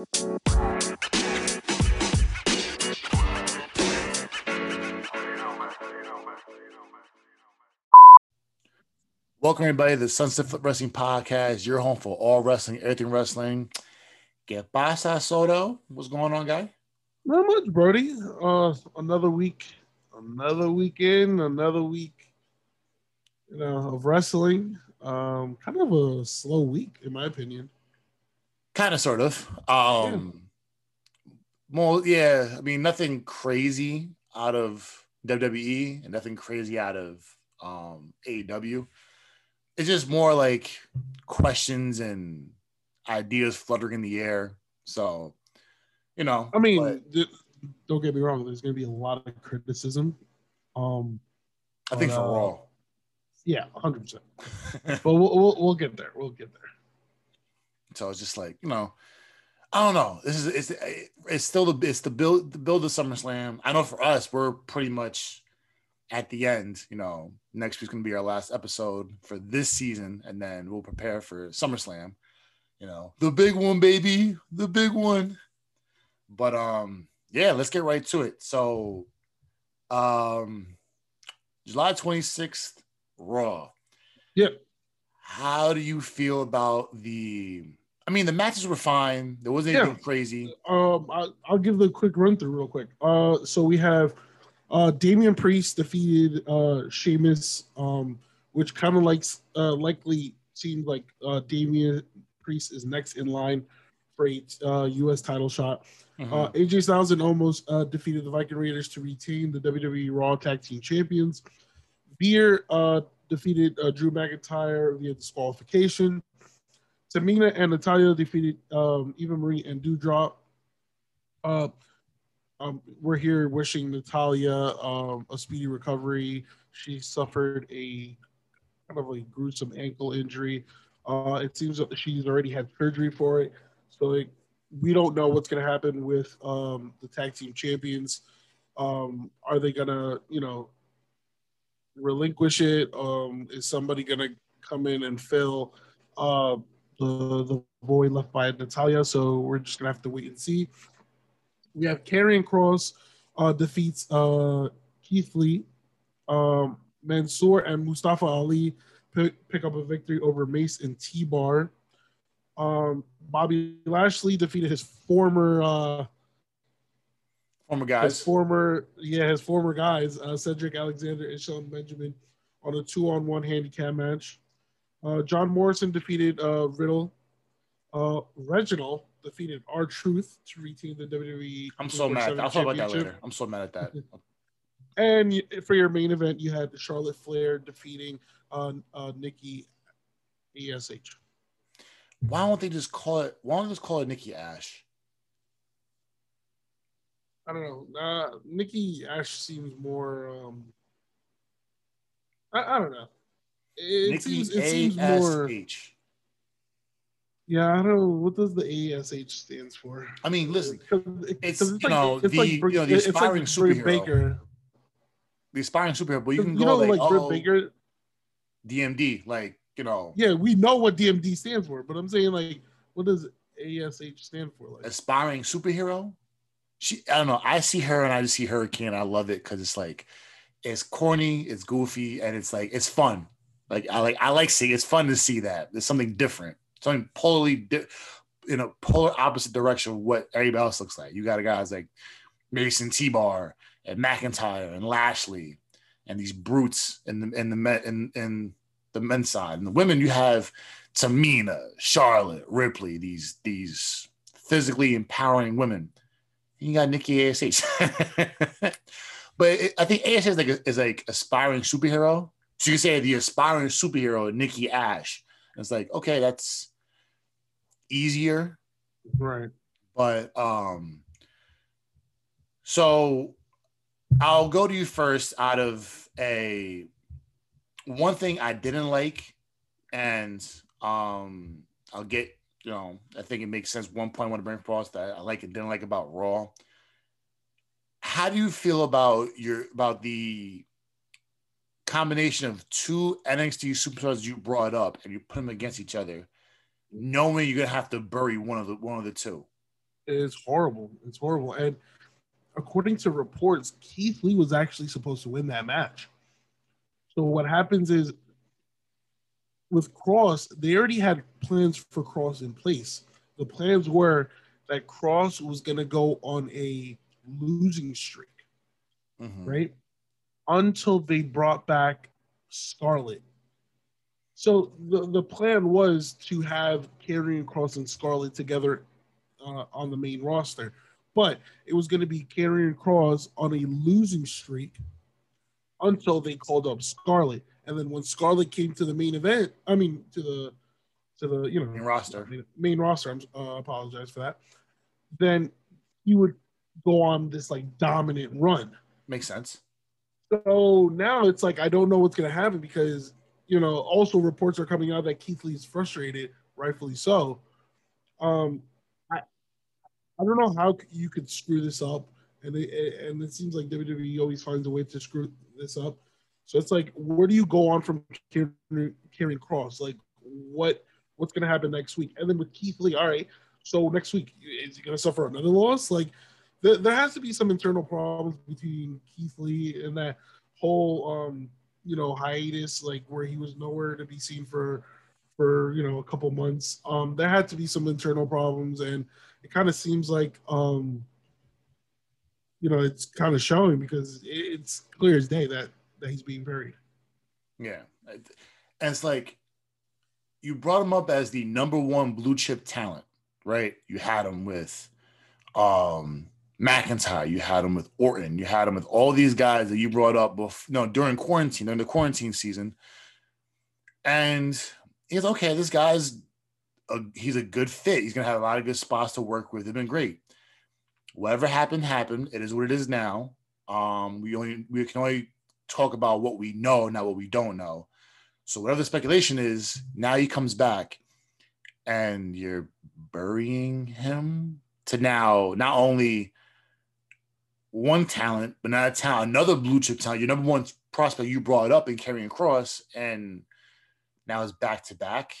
Welcome everybody to the Sunset Flip Wrestling Podcast, your home for all wrestling, everything wrestling. Get pasa, Soto? What's going on, guy? Not much, Brody. Uh, another week, another weekend, another week, you know, of wrestling. Um, kind of a slow week, in my opinion. Kind of, sort of. Um, yeah. More, yeah. I mean, nothing crazy out of WWE, and nothing crazy out of um AEW it's just more like questions and ideas fluttering in the air. So, you know, I mean, but, th- don't get me wrong. There's going to be a lot of criticism. Um, I think but, for uh, Raw. Yeah, hundred percent. But we'll, we'll we'll get there. We'll get there. So it's just like you know, I don't know. This is it's it's still the it's the build the build of SummerSlam. I know for us, we're pretty much at the end, you know, next week's gonna be our last episode for this season, and then we'll prepare for SummerSlam. You know, the big one, baby, the big one. But um, yeah, let's get right to it. So, um, July twenty sixth, Raw. Yep. How do you feel about the? I mean, the matches were fine. There wasn't anything yeah. crazy. Um, I, I'll give the quick run through real quick. Uh, so we have uh, Damian Priest defeated uh, Sheamus, um, which kind of like uh, likely seemed like uh, Damian Priest is next in line for a uh, U.S. title shot. Mm-hmm. Uh, AJ Styles and Omos uh, defeated the Viking Raiders to retain the WWE Raw Tag Team Champions. Beer uh, defeated uh, Drew McIntyre via disqualification. Tamina and Natalya defeated um, Eva Marie and Doudrop. Uh, um, we're here wishing Natalya um, a speedy recovery. She suffered a kind of a gruesome ankle injury. Uh, it seems that she's already had surgery for it. So we don't know what's going to happen with um, the tag team champions. Um, are they going to, you know, relinquish it? Um, is somebody going to come in and fill uh, the, the void left by Natalya? So we're just going to have to wait and see. We have Karrion Kross uh, defeats uh, Keith Lee. Um, Mansoor and Mustafa Ali pick, pick up a victory over Mace and T Bar. Um, Bobby Lashley defeated his former uh, former guys. His former yeah, his former guys, uh, Cedric Alexander and Shelton Benjamin on a two-on-one handicap match. Uh, John Morrison defeated uh, Riddle. Uh, Reginald defeated R-Truth to retain the WWE. I'm so mad. I'll talk about that later. I'm so mad at that. and for your main event, you had Charlotte Flair defeating uh, uh, Nikki Ash. Why don't they just call it? Why don't they just call it Nikki Ash? I don't know. Uh, Nikki Ash seems more. Um, I, I don't know. It Nikki seems, it seems more. Yeah, I don't know what does the ASH stands for. I mean, listen, it's, it's you like, know it's the like, you know the aspiring like superhero. Baker. The aspiring superhero, but you can you go know, like, like Baker, DMD, like you know. Yeah, we know what DMD stands for, but I'm saying like, what does ASH stand for? Like aspiring superhero. She, I don't know. I see her and I just see Hurricane. I love it because it's like, it's corny, it's goofy, and it's like it's fun. Like I like I like seeing. It's fun to see that. There's something different something polarly di- in a polar opposite direction of what everybody else looks like. You got guys like Mason T Bar and McIntyre and Lashley and these brutes in the in the men in, in the men's side. And the women you have Tamina, Charlotte, Ripley, these these physically empowering women. You got Nikki Ash. but it, I think Ash is like is like aspiring superhero. So you say the aspiring superhero Nikki Ash. And it's like okay, that's easier. Right. But um so I'll go to you first out of a one thing I didn't like and um I'll get you know I think it makes sense one point I want to bring across that I like and didn't like about Raw. How do you feel about your about the combination of two NXT superstars you brought up and you put them against each other knowing you're gonna have to bury one of the one of the two. It's horrible. It's horrible. And according to reports, Keith Lee was actually supposed to win that match. So what happens is with Kross, they already had plans for Kross in place. The plans were that Kross was going to go on a losing streak, mm-hmm. right? Until they brought back Scarlett. So the, the plan was to have Karrion Kross and Scarlett together uh, on the main roster, but it was going to be Karrion Kross on a losing streak until they called up Scarlett, And then when Scarlett came to the main event, I mean to the to the you know main roster, main, main roster. I uh, apologize for that. Then he would go on this like dominant run. Makes sense. So now it's like I don't know what's gonna happen because you know also reports are coming out that Keith Lee is frustrated, rightfully so. Um, I I don't know how you could screw this up, and it, and it seems like WWE always finds a way to screw this up. So it's like, where do you go on from Karrion, Kross? Like, what what's going to happen next week? And then with Keith Lee, all right, so next week is he going to suffer another loss? Like, there, there has to be some internal problems between Keith Lee and that whole, um, you know, hiatus, like where he was nowhere to be seen for for you know a couple months. Um, there had to be some internal problems, and it kind of seems like um, you know, it's kind of showing because it's clear as day that that he's being buried. Yeah, and it's like you brought him up as the number one blue chip talent, right? You had him with um McIntyre, you had him with Orton, you had him with all these guys that you brought up before, no, during quarantine, during the quarantine season. And he's okay, this guy's a, he's a good fit. He's gonna have a lot of good spots to work with. It's been great. Whatever happened, happened. It is what it is now. Um, we only we can only talk about what we know, not what we don't know. So whatever the speculation is, now he comes back and you're burying him to now not only one talent, but not a talent, another blue chip talent, your number one prospect you brought up in Karrion Kross, and now it's back to back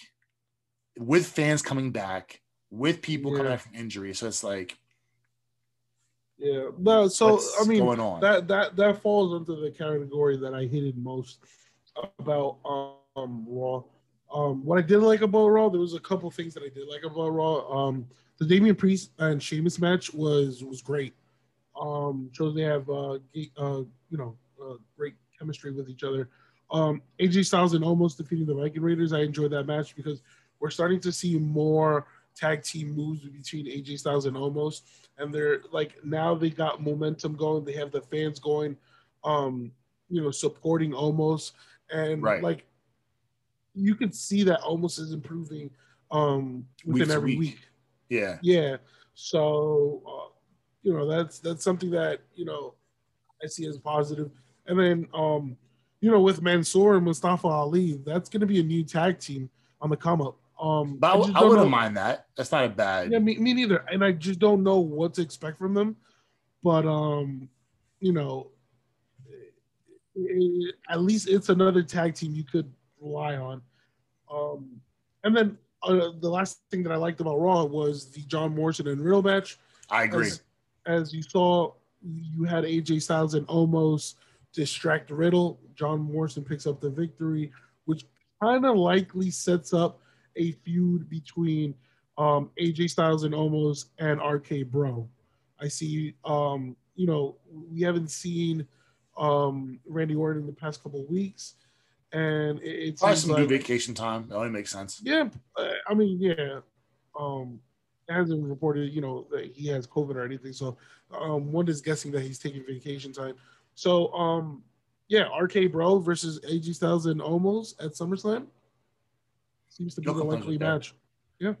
with fans coming back, with people yeah. coming back from injury. So it's like yeah, no. So I mean, that that that falls into the category that I hated most about um Raw. Um, what I did like about Raw, there was a couple things that I did like about Raw. Um, the Damian Priest and Sheamus match was was great. Um, shows they have uh, uh you know uh, great chemistry with each other. Um, AJ Styles and Omos defeating the Viking Raiders. I enjoyed that match because we're starting to see more tag team moves between AJ Styles and Omos, and they're like now they got momentum going. They have the fans going, um, you know, supporting Omos, and right. like you can see that Omos is improving um within week every week. week. Yeah, yeah. So you know that's that's something that you know I see as positive. And then um, you know with Mansoor and Mustafa Ali, that's going to be a new tag team on the come up. Um, but I, I, I wouldn't know. mind that. That's not a bad. Yeah, me, me neither. And I just don't know what to expect from them. But um, you know, it, at least it's another tag team you could rely on. Um, and then uh, the last thing that I liked about Raw was the John Morrison and Real match. I agree. As, as you saw, you had AJ Styles and Omos distract Riddle. John Morrison picks up the victory, which kind of likely sets up a feud between um, AJ Styles and Omos and RK Bro. I see, um, you know, we haven't seen um, Randy Orton in the past couple weeks, and it, it's probably some like, good vacation time. That only makes sense. Yeah, I mean, yeah. Um, hasn't reported, you know, that he has COVID or anything. So um, one is guessing that he's taking vacation time. So um, yeah, RK Bro versus AJ Styles and Omos at SummerSlam. Seems to be no the likely match. Yeah.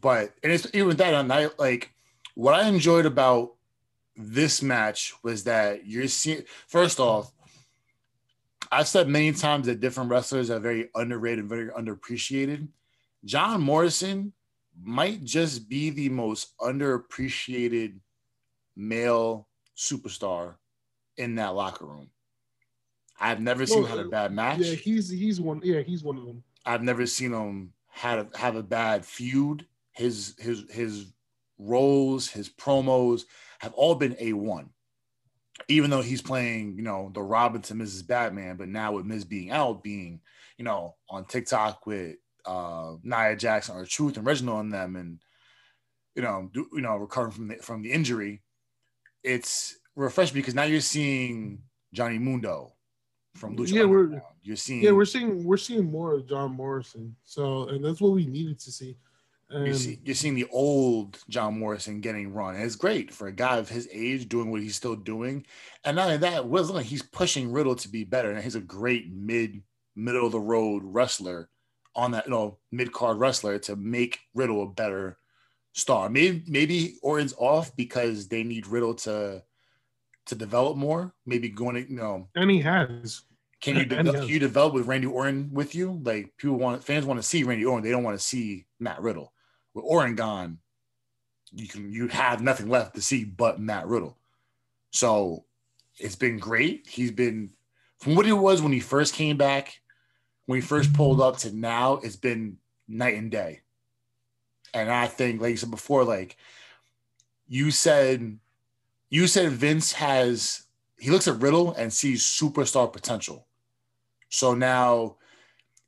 But and it's even that on night like what I enjoyed about this match was that you're seeing first off, I've said many times that different wrestlers are very underrated, very underappreciated. John Morrison might just be the most underappreciated male superstar in that locker room. I've never seen oh, him have a bad match. Yeah, he's he's one. Yeah, he's one of them. I've never seen him have have a bad feud. His his his roles, his promos have all been A1. Even though he's playing, you know, the Robin to Mrs. Batman, but now with Miz being out, being, you know, on TikTok with uh Nia Jackson or Truth and Reginald and them and you know, do, you know, recovering from the from the injury, it's refreshing because now you're seeing Johnny Mundo from Lucha. Yeah, we're you're seeing yeah we're seeing we're seeing more of John Morrison. So and that's what we needed to see. And you see, you're seeing the old John Morrison getting run. And it's great for a guy of his age doing what he's still doing. And not only that, wasn't like he's pushing Riddle to be better. And he's a great mid middle of the road wrestler on that, you know, mid card wrestler to make Riddle a better star. Maybe maybe Orton's off because they need Riddle to to develop more. Maybe going to you know, and he has. can you develop, has. you develop with Randy Orton with you? Like people want fans want to see Randy Orton, they don't want to see Matt Riddle. With Orton gone, you can you have nothing left to see but Matt Riddle. So it's been great. He's been from what he was when he first came back, when he first pulled up to now, it's been night and day. And I think, like you said before, like you said, you said Vince has he looks at Riddle and sees superstar potential. So now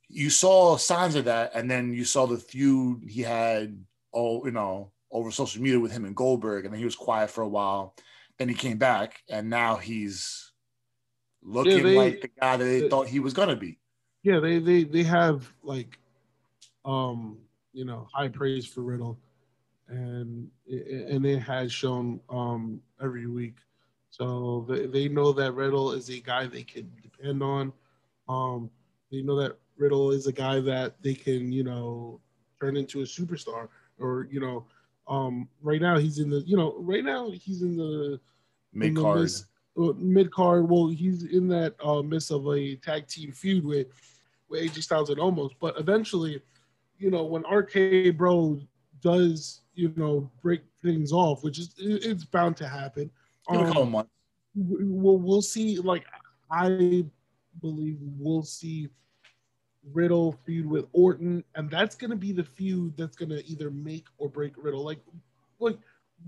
you saw signs of that, and then you saw the feud he had all you know over social media with him and Goldberg, and then he was quiet for a while. Then he came back, and now he's looking they- like the guy that they they- thought he was gonna be. Yeah, they they they have like, um, you know, high praise for Riddle, and and it has shown um every week. So they, they know that Riddle is a guy they can depend on. Um, they know that Riddle is a guy that they can you know turn into a superstar, or you know, um, right now he's in the you know right now he's in the mid card mid card. Well, he's in that uh, midst of a tag team feud with with AJ Styles and Omos. But eventually, you know, when RK Bro does, you know, break things off, which is it's bound to happen. give a couple Um, months. we'll we'll see. Like I believe we'll see Riddle feud with Orton, and that's gonna be the feud that's gonna either make or break Riddle. Like, like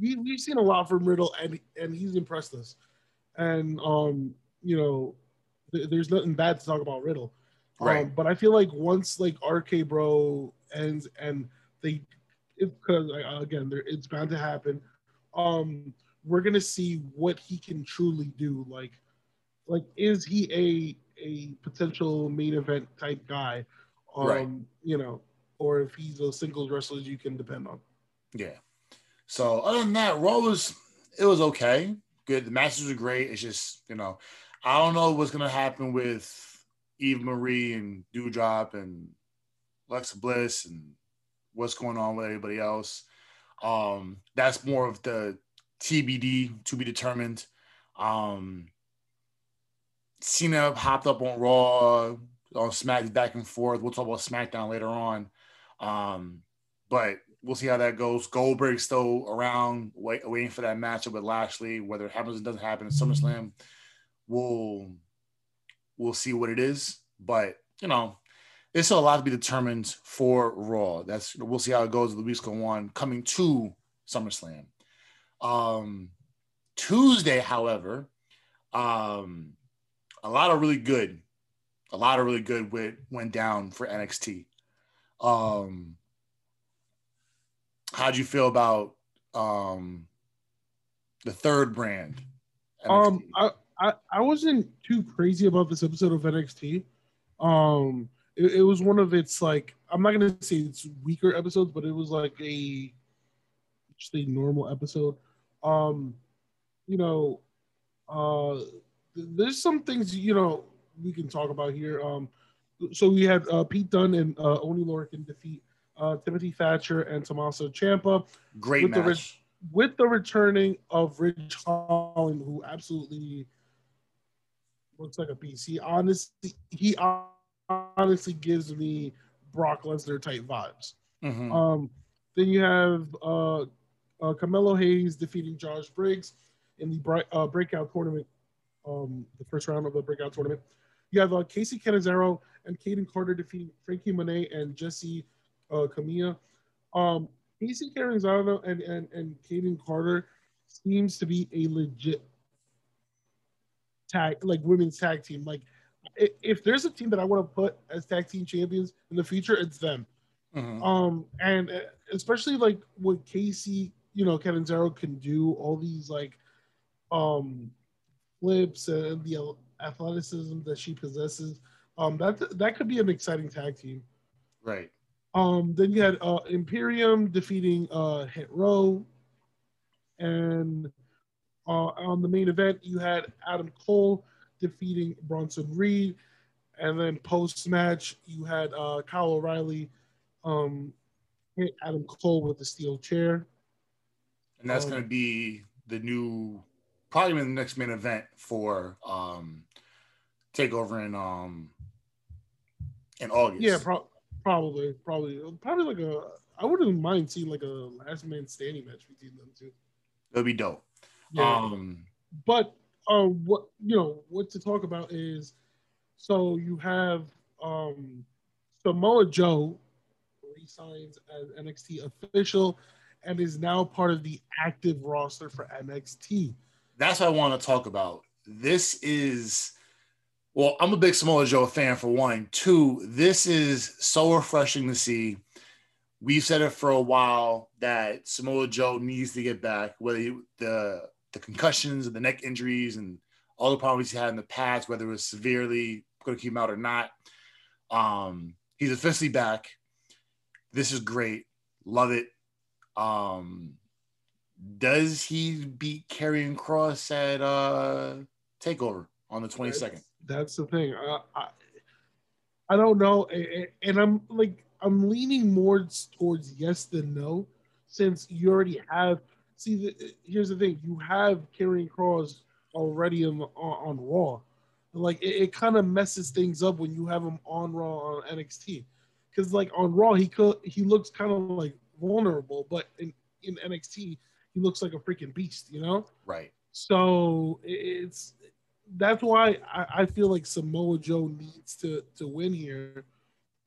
we we've seen a lot from Riddle, and and he's impressed us. And um, you know, th- there's nothing bad to talk about Riddle. Right. Um, but I feel like once like RK Bro ends and they, because again, there, it's bound to happen. Um, we're gonna see what he can truly do. Like, like is he a a potential main event type guy? Um, Right. You know, or if he's a singles wrestler you can depend on. Yeah. So other than that, Raw was it was okay. Good. The matches were great. It's just you know, I don't know what's gonna happen with Eve Marie and Doudrop and Alexa Bliss and what's going on with everybody else. Um, that's more of the TBD to be determined. Um, Cena hopped up on Raw, on Smack back and forth. We'll talk about SmackDown later on. Um, but we'll see how that goes. Goldberg's still around, wait, waiting for that matchup with Lashley. Whether it happens or doesn't happen at SummerSlam, we'll we'll see what it is. But you know, still a lot to be determined for Raw. That's we'll see how it goes the weeks go on. Coming to SummerSlam. Um, Tuesday, however, um, a lot of really good, a lot of really good went went down for NXT. Um, how'd you feel about um the third brand? Um, I, I I wasn't too crazy about this episode of NXT. Um, it, it was one of its like I'm not gonna say it's weaker episodes, but it was like a just a normal episode. Um, you know, uh, th- there's some things you know we can talk about here. Um, so we had uh, Pete Dunne and uh, Oni Lorcan defeat uh, Timothy Thatcher and Tommaso Ciampa. Great with the match. with the returning of Ridge Holland, who absolutely looks like a beast. He honestly, he honestly gives me Brock Lesnar type vibes. Mhm. Um, then you have uh, uh, Carmelo Hayes defeating Josh Briggs in the bri- uh, breakout tournament, um, the first round of the breakout tournament. You have uh, Kacy Catanzaro and Kayden Carter defeating Frankie Monet and Jesse uh, Camilla. Um, Kacy Catanzaro and and and Kayden Carter seems to be a legit tag like women's tag team. Like if there's a team that I want to put as tag team champions in the future, it's them. Mm-hmm. Um, and uh, especially like what Kacy, you know, Kevin Catanzaro can do, all these like um flips and the athleticism that she possesses. Um, that that could be an exciting tag team. Right. Um, then you had uh, Imperium defeating uh, Hit Row, and uh, on the main event you had Adam Cole defeating Bronson Reed, and then post match you had uh, Kyle O'Reilly um, hit Adam Cole with the steel chair. And that's um, going to be the new, probably in the next main event for um, Takeover in um in August. Yeah, pro- probably, probably, probably like a. I wouldn't mind seeing like a last man standing match between them two. That'd be dope. Yeah. Um, but uh, what you know, what to talk about is, so you have um, Samoa Joe resigns as NXT official and is now part of the active roster for NXT. That's what I want to talk about. This is, well, I'm a big Samoa Joe fan for one. Two, this is so refreshing to see. We've said it for a while that Samoa Joe needs to get back, whether he, the the concussions and the neck injuries and all the problems he had in the past, whether it was severely going to keep him out or not. Um, he's officially back. This is great. Love it. Um, does he beat Karrion Kross at uh, Takeover on the 22nd? That's, that's the thing. Uh, I, I don't know. And I'm like, I'm leaning more towards yes than no, since you already have. See, the, here's the thing: you have Karrion Kross already on on, on Raw. Like it, it kind of messes things up when you have him on Raw on NXT because like on Raw he could he looks kind of like vulnerable, but in in NXT he looks like a freaking beast, you know? Right. So it's that's why I, I feel like Samoa Joe needs to to win here.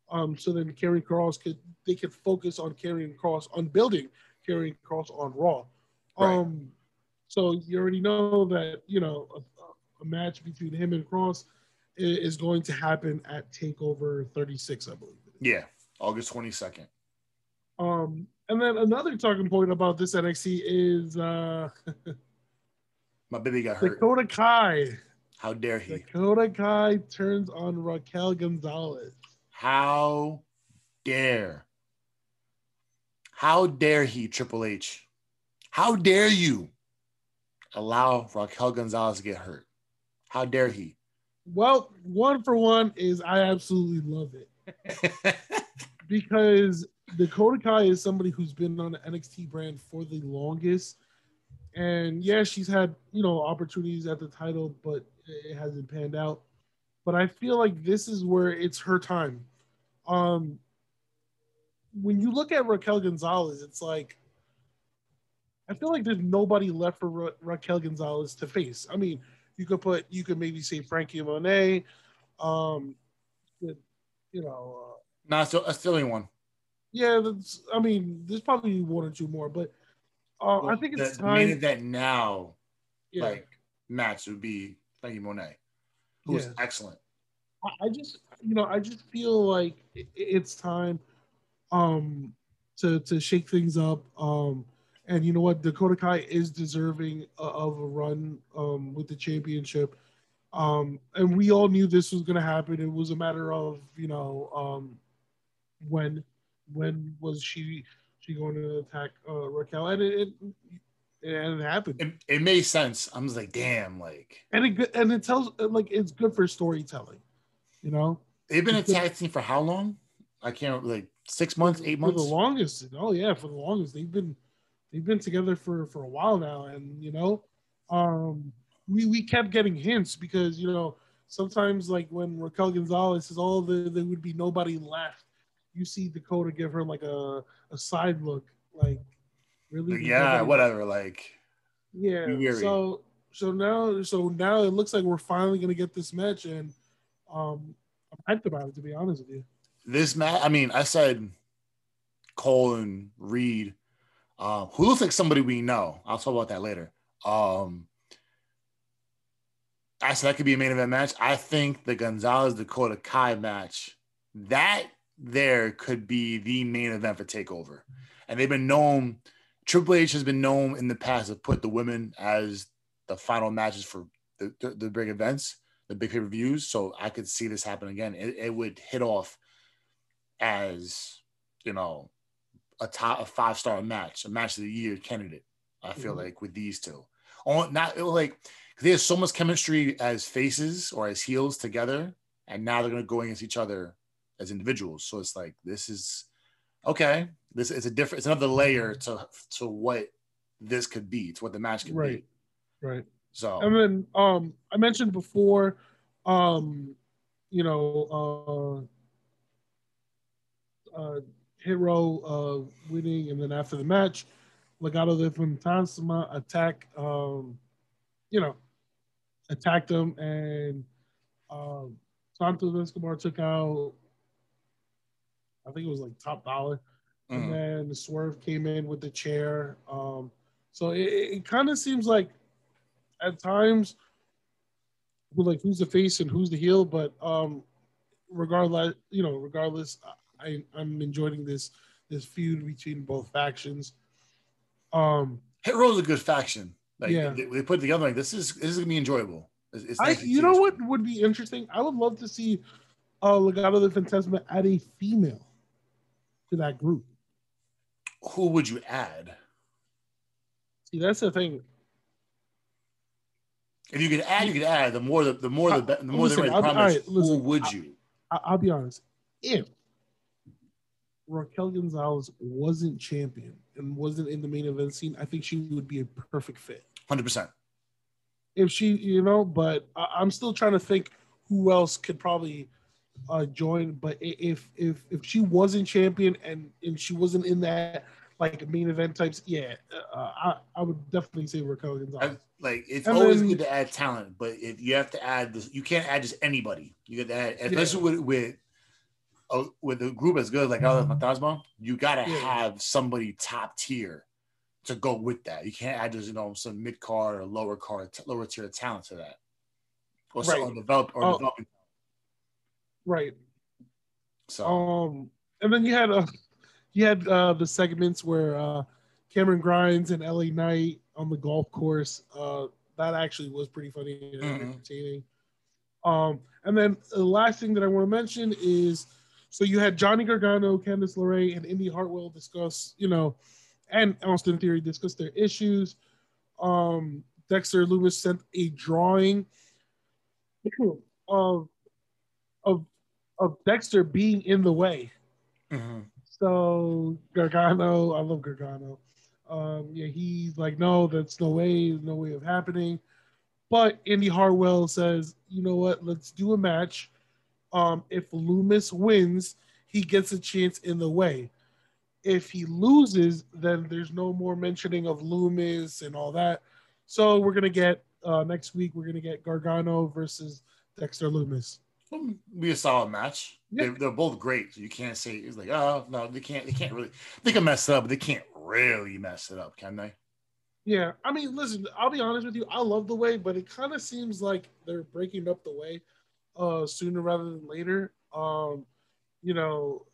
Um, so then Karrion Kross could they could focus on Karrion Kross on building Karrion Kross on Raw. Right. Um, so you already know that you know a, a match between him and Kross is going to happen at Takeover 36, I believe. Yeah, August 22nd. Um, and then another talking point about this NXT is uh my baby got hurt. Dakota Kai. How dare he? Dakota Kai turns on Raquel Gonzalez. How dare? How dare he, Triple H? How dare you allow Raquel Gonzalez to get hurt? How dare he? Well, one for one is I absolutely love it. because Dakota Kai is somebody who's been on the NXT brand for the longest. And yeah, she's had, you know, opportunities at the title, but it hasn't panned out. But I feel like this is where it's her time. Um when you look at Raquel Gonzalez, it's like I feel like there's nobody left for Ra- Raquel Gonzalez to face. I mean, you could put you could maybe say Frankie Monet, um, you know. Uh, nah, still a silly one. Yeah, that's. I mean, there's probably one or two more, but uh, well, I think it's the, time. The that now, yeah. like match would be Frankie Monet, who was excellent. I, I just, you know, I just feel like it, it's time, um, to to shake things up. Um, and you know what, Dakota Kai is deserving of a run um with the championship. Um, and we all knew this was going to happen. It was a matter of you know um, when when was she she going to attack uh, Raquel, and it, it and it happened. It, it made sense. I was like, damn, like, and it and it tells like it's good for storytelling. You know, they've been attacking for how long? I can't like six months, eight months. For the longest. Oh yeah, for the longest. They've been they've been together for for a while now, and you know, um, we we kept getting hints because you know sometimes like when Raquel Gonzalez says, "Oh, there, there would be nobody left," you see Dakota give her like a a side look, like really. Yeah, whatever. Like yeah. So so now so now it looks like we're finally gonna get this match, and um, I'm hyped about it to be honest with you. This match, I mean, I said Cole and Reed um, who looks like somebody we know. I'll talk about that later. Um, I said that could be a main event match. I think the Gonzalez Dakota Kai match that there could be the main event for Takeover, and they've been known. Triple H has been known in the past to put the women as the final matches for the, the, the big events, the big pay per views. So I could see this happen again. It, it would hit off as you know a top a five star match, a match of the year candidate. I feel mm-hmm. like with these two, on not like they have so much chemistry as faces or as heels together, and now they're gonna go against each other as individuals. So it's like this is okay. This is a different. It's another layer to to what this could be. To what the match could right. be. Right. So and then um I mentioned before, um, you know, uh, uh Hero uh winning, and then after the match, Legado del Fantasma attack, um, you know, attacked him, and um, Santos Escobar took out I think it was like Top Dolla. Mm-hmm. And then the swerve came in with the chair. Um, so it, it kind of seems like at times like who's the face and who's the heel, but um, regardless, you know, regardless, I, I'm enjoying this this feud between both factions. Um, Hit Row's a good faction. Like, yeah, they, they put it together like this is this is gonna be enjoyable. It's, it's I, you know what would be interesting? I would love to see uh, Legado del Fantasma add a female to that group. Who would you add? See, that's the thing. If you could add, you could add. The more the, the more the, the more listen, the right. Promise, right, listen, who would you? I, will be honest. If Raquel Gonzalez wasn't champion and wasn't in the main event scene, I think she would be a perfect fit. Hundred percent. If she, you know, but I, I'm still trying to think who else could probably uh, join. But if if if she wasn't champion and and she wasn't in that like main event types, yeah, uh, I I would definitely say Raquel Gonzalez. like it's and always then, good to add talent, but if you have to add this, you can't add just anybody. You got to add, especially yeah. with with. Uh, with a group as good as like other Fantasma, you gotta yeah. have somebody top tier to go with that. You can't add just you know some mid card or lower card, t- lower tier talent to that, or right. some develop or oh. developing Right. So um and then you had uh you had uh the segments where uh Cameron Grimes and LA Knight on the golf course. Uh that actually was pretty funny and mm-hmm. entertaining. Um and then the last thing that I want to mention is so you had Johnny Gargano, Candice LeRae, and Indi Hartwell discuss, you know, and Austin Theory discuss their issues. Um, Dexter Lumis sent a drawing of of of Dexter being in the way. Mm-hmm. So Gargano, I love Gargano. Um, yeah, he's like, no, that's no way, no way of happening. But Indi Hartwell says, you know what? Let's do a match. Um, if Lumis wins, he gets a chance in the way. If he loses, then there's no more mentioning of Lumis and all that. So we're gonna get uh, next week. We're gonna get Gargano versus Dexter Lumis be a solid match. Yeah. They're, they're, both great, so you can't say it's like, oh no, they can't. They can't really. They can mess it up, but they can't really mess it up, can they? Yeah, I mean, listen. I'll be honest with you. I love the way, but it kind of seems like they're breaking up the way uh, sooner rather than later. Um, you know,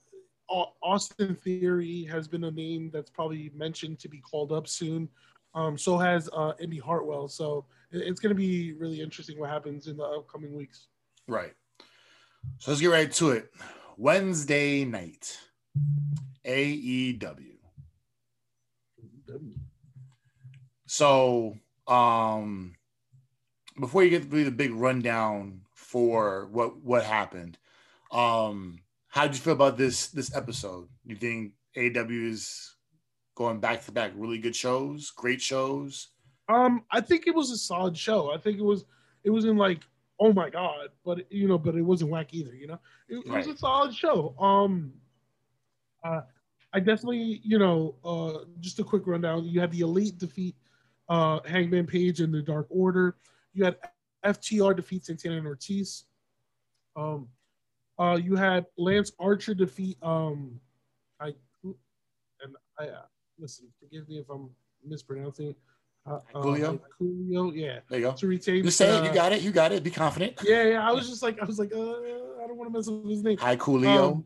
Austin Theory has been a name that's probably mentioned to be called up soon. Um, so has uh, Indi Hartwell. So it's going to be really interesting what happens in the upcoming weeks. Right. So let's get right to it. Wednesday night, AEW. So, um, before you get to the big rundown for what what happened, um, how did you feel about this this episode? You think AW is going back to back really good shows, great shows? Um, I think it was a solid show. I think it was it was in like oh my god, but you know, but it wasn't whack either. You know, it, it was a solid show. Um, uh, I definitely, you know, uh, just a quick rundown. You had the Elite defeat uh, Hangman Page in the Dark Order. You had FTR defeat Santana and Ortiz. Um, uh, you had Lance Archer defeat um, I and I listen, forgive me if I'm mispronouncing. Uh, Coolio? Uh, Coolio, yeah. There you go. To retain. Just say it. uh, You got it. You got it. Be confident. Yeah, yeah. I was just like, I was like, uh, I don't want to mess up his name. Hi, Coolio. Um,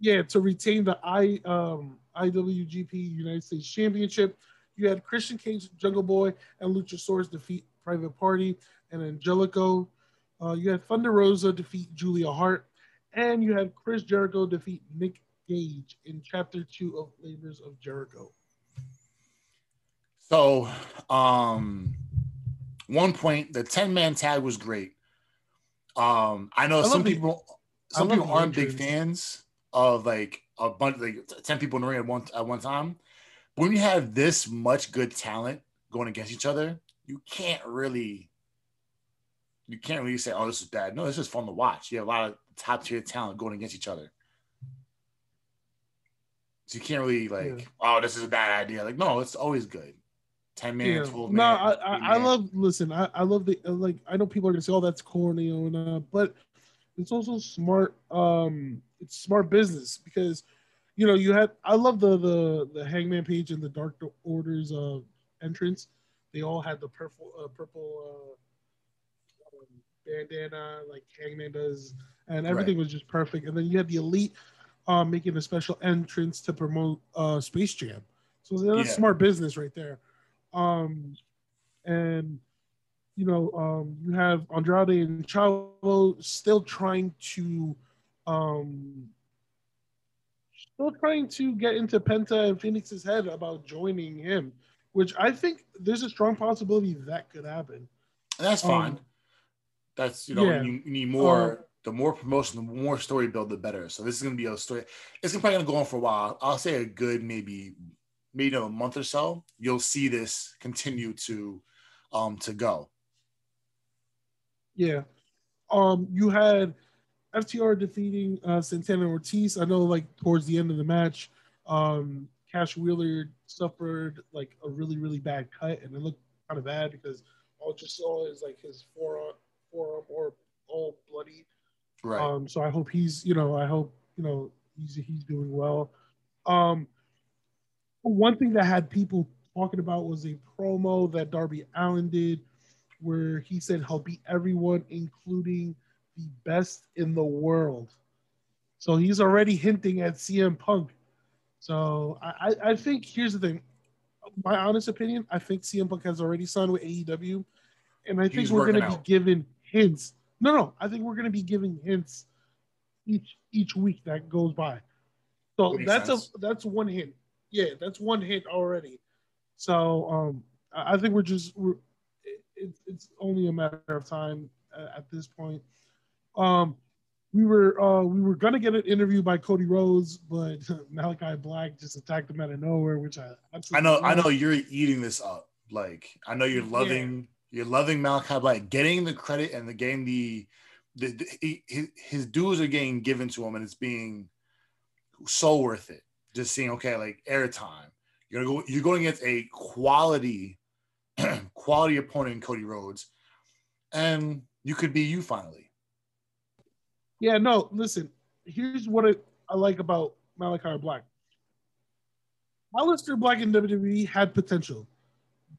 yeah, to retain the I um IWGP United States Championship. You had Christian Cage, Jungle Boy, and Luchasaurus defeat Private Party and Angelico. Uh, you had Thunder Rosa defeat Julia Hart, and you had Chris Jericho defeat Nick Gage in Chapter Two of Labors of Jericho. So, um, one point, the 10 man tag was great. Um, I know I some people, some people aren't big fans of like a bunch, like 10 people in the ring at one, at one time. But when you have this much good talent going against each other, you can't really, you can't really say, oh, this is bad. No, this is fun to watch. You have a lot of top tier talent going against each other. So you can't really like, Yeah. oh, this is a bad idea. Like, no, it's always good. 10 minutes, Yeah. 12 No, man. I, I, I love. Listen, I, I love the like. I know people are gonna say, "Oh, that's corny," and uh, but it's also smart. Um, it's smart business because, you know, you had. I love the the the Hangman page and the Dark Orders uh entrance. They all had the purple uh, purple uh, bandana like Hangman does, and everything was just perfect. And then you had the Elite uh, making a special entrance to promote uh, Space Jam. So that's Yeah. smart business right there. Um, and you know, um, you have Andrade and Chavo still trying to, um, still trying to get into Penta and Fenix's head about joining him, which I think there's a strong possibility that could happen. That's Um, fine. That's you know yeah. you, you need more. Uh, the more promotion, the more story build, the better. So this is gonna be a story. It's probably gonna go on for a while. I'll say a good maybe maybe a month or so. You'll see this continue to um to go. Yeah. Um, you had FTR defeating uh, Santana Ortiz. I know, like towards the end of the match, um, Cash Wheeler suffered like a really, really bad cut, and it looked kind of bad because all I just saw is like his forearm, forearm, or all bloody. Right. Um, so I hope he's, you know, I hope you know he's he's doing well. Um, one thing that had people talking about was a promo that Darby Allin did, where he said he'll beat everyone, including the best in the world. So he's already hinting at CM Punk. So I, I, think here's the thing. My honest opinion, I think CM Punk has already signed with AEW, and I think He's we're going to be given hints. No, no, I think we're going to be giving hints each each week that goes by. So that's sense. a that's one hint. Yeah, that's one hint already. So um, I think we're just we're it, it's it's only a matter of time uh, at this point. Um, we were uh, we were gonna get an interview by Cody Rhodes, but Malakai Black just attacked him out of nowhere, which I I know. I know you're eating this up. Like I know you're loving. You're loving Malakai Black, getting the credit and the getting the, the, the he, his, dues are getting given to him, and it's being so worth it. Just seeing, okay, like airtime. You're gonna go. You're going against a quality, quality opponent in Cody Rhodes, and you could be you finally. Yeah, no, listen. Here's what I, I like about Malakai Black. Aleister Black in WWE had potential,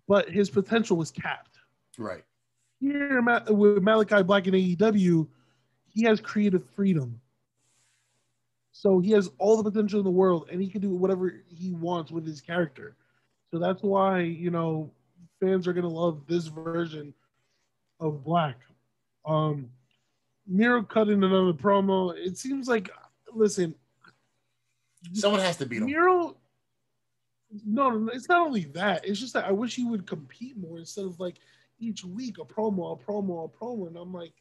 but his potential was capped. Right. Here with Malakai Black in AEW, he has creative freedom. So he has all the potential in the world, and he can do whatever he wants with his character. So that's why you know fans are gonna love this version of Black. Um, Miro cut in another promo. It seems like, listen, Someone has to beat him. Miro. No, no, it's not only that. It's just that I wish he would compete more instead of like each week a promo, a promo, a promo, and I'm like,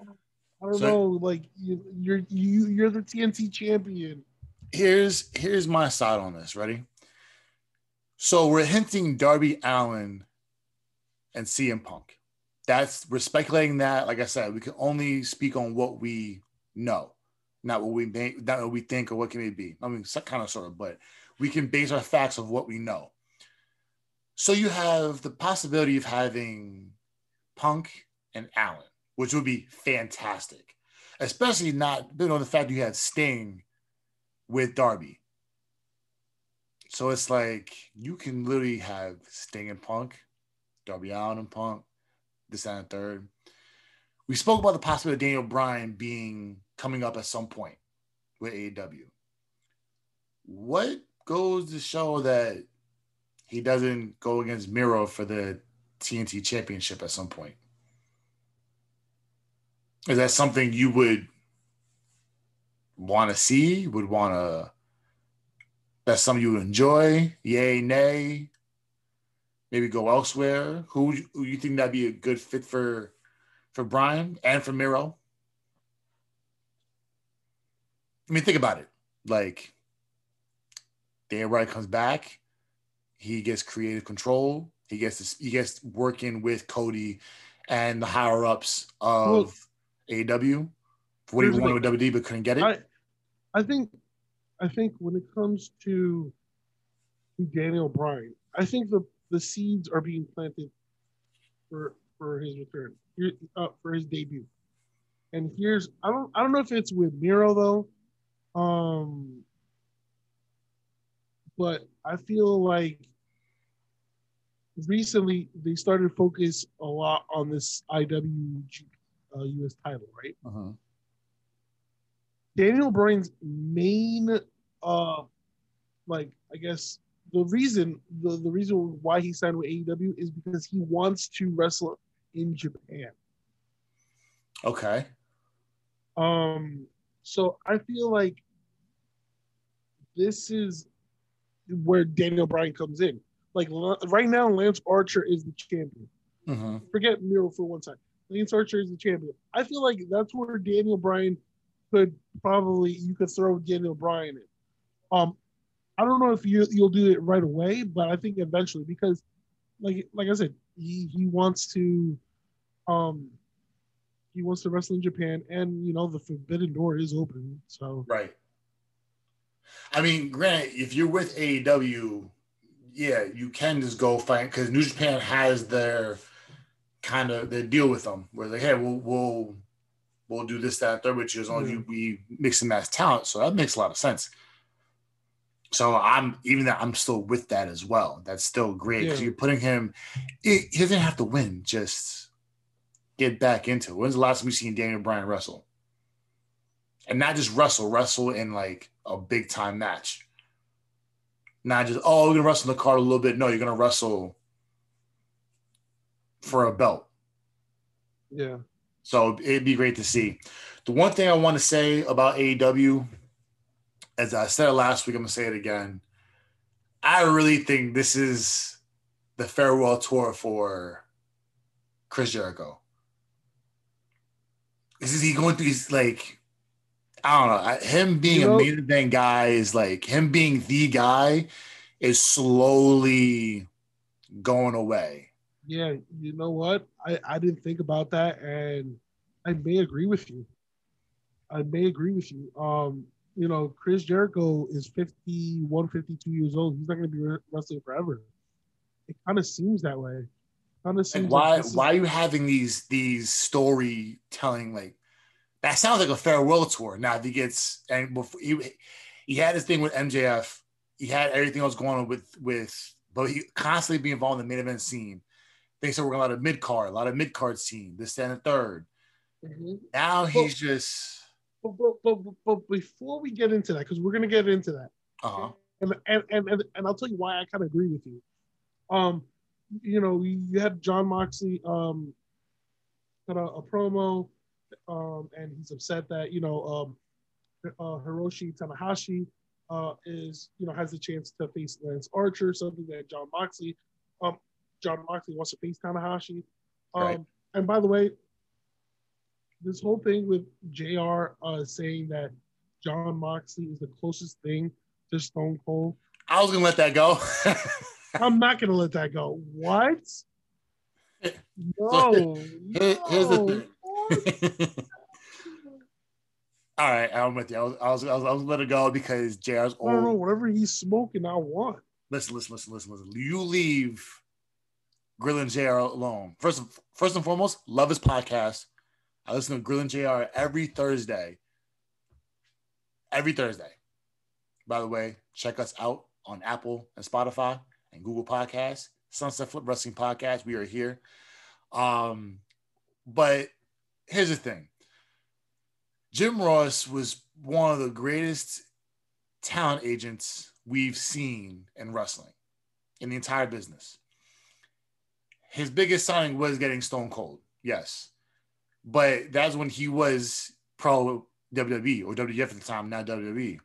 I don't So- know, like you, you're you you're the TNT champion. here's here's my side on this. Ready? So we're hinting Darby Allin and CM Punk. That's we're speculating that. Like I said, we can only speak on what we know, not what we may, not what we think or what can it be. I mean, kind of sort of, but we can base our facts of what we know. So you have the possibility of having Punk and Allin, which would be fantastic, especially not you know the fact you had Sting with Darby. So it's like you can literally have Sting and Punk, Darby Allin and Punk, this and third. We spoke about the possibility of Daniel Bryan being coming up at some point with AEW. What goes to show that he doesn't go against Miro for the TNT championship at some point? Is that something you would want to see? Would want to? That's something you would enjoy? Yay, nay? Maybe go elsewhere. Who, who you think that'd be a good fit for for Brian and for Miro? I mean, think about it. Like, Daniel Bryan comes back, he gets creative control. He gets this, he gets working with Cody and the higher ups of well, AEW for what he wanted with WWE but couldn't get it. I, I think I think when it comes to Daniel Bryan, I think the the seeds are being planted for for his return, uh, for his debut. And here's I don't I don't know if it's with Miro though, um, but I feel like recently they started to focus a lot on this IWGP uh, US title, right? Uh-huh. Daniel Bryan's main, uh, like I guess the reason the, the reason why he signed with AEW is because he wants to wrestle in Japan. Okay. Um. So I feel like this is where Daniel Bryan comes in. Like right now, Lance Archer is the champion. Mm-hmm. Forget Miro for one time. Lance Archer is the champion. I feel like that's where Daniel Bryan could probably you could throw Daniel Bryan in. Um, I don't know if you you'll do it right away, but I think eventually because, like like I said, he he wants to, um, he wants to wrestle in Japan, and you know the forbidden door is open. So right. I mean, granted, if you're with AEW, yeah, you can just go fight because New Japan has their kind of their deal with them where they, hey, we'll we'll we'll do this, that, third with you as long as you mm. we mix and match talent. So that makes a lot of sense. So I'm even that I'm still with that as well. That's still great because yeah. you're putting him. He, he doesn't have to win. Just get back into it. When's the last time we seen Daniel Bryan wrestle? And not just wrestle, wrestle in like a big time match. Not just, oh, we're gonna wrestle in the card a little bit. No, you're gonna wrestle for a belt. Yeah. So it'd be great to see. The one thing I want to say about AEW, as I said it last week, I'm gonna say it again. I really think this is the farewell tour for Chris Jericho. This is he going through? He's like I don't know. Him being you know, a main event guy is like him being the guy is slowly going away. Yeah, you know what? I, I didn't think about that and I may agree with you. I may agree with you. Um, you know, Chris Jericho is 51, 52 years old. He's not going to be wrestling forever. It kind of seems that way. Kind of seems. And why? Like why are you having these these storytelling like that sounds like a farewell tour. Now if he gets and before he he had his thing with MJF, he had everything else going on with with, but he constantly be involved in the main event scene. They said we're a lot of mid card, a lot of mid card scene, this and the 3rd mm-hmm. Now he's but, just. But, but, but, before we get into that, because we're gonna get into that, uh-huh. and, and and and I'll tell you why I kind of agree with you. Um, you know, you had Jon Moxley um, got a, a promo um, and he's upset that you know um, uh, Hiroshi Tanahashi uh, is you know has a chance to face Lance Archer, something that Jon Moxley, um, Jon Moxley wants to face Tanahashi. Um, right. And by the way, this whole thing with Jr. Uh, saying that Jon Moxley is the closest thing to Stone Cold. I was gonna let that go. I'm not gonna let that go. What? No. Here's the thing. All right, I'm with you. I was, I was, I was, I was let it go because JR's old. Know. Whatever he's smoking, I want. Listen, listen, listen, listen, listen. You leave Grilling JR alone. First, first and foremost, love his podcast. I listen to Grilling JR every Thursday. Every Thursday. By the way, check us out on Apple and Spotify and Google Podcasts. Sunset Flip Wrestling Podcast. We are here. Um, but here's the thing Jim Ross was one of the greatest talent agents we've seen in wrestling in the entire business. His biggest signing was getting Stone Cold, yes. But that's when he was pro WWE or WWF at the time, now WWE.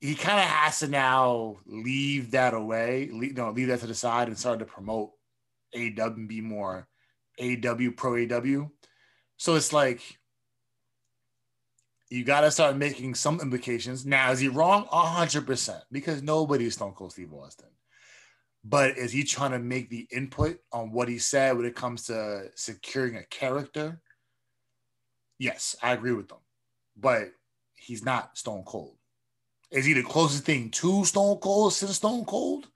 He kind of has to now leave that away, leave, no, leave that to the side and start to promote AW and be more AW pro AW. So it's like you got to start making some implications. Now, is he wrong? 100% because nobody's Stone Cold Steve Austin. But is he trying to make the input on what he said when it comes to securing a character? Yes, I agree with them. But he's not Stone Cold. Is he the closest thing to Stone Cold since Stone Cold?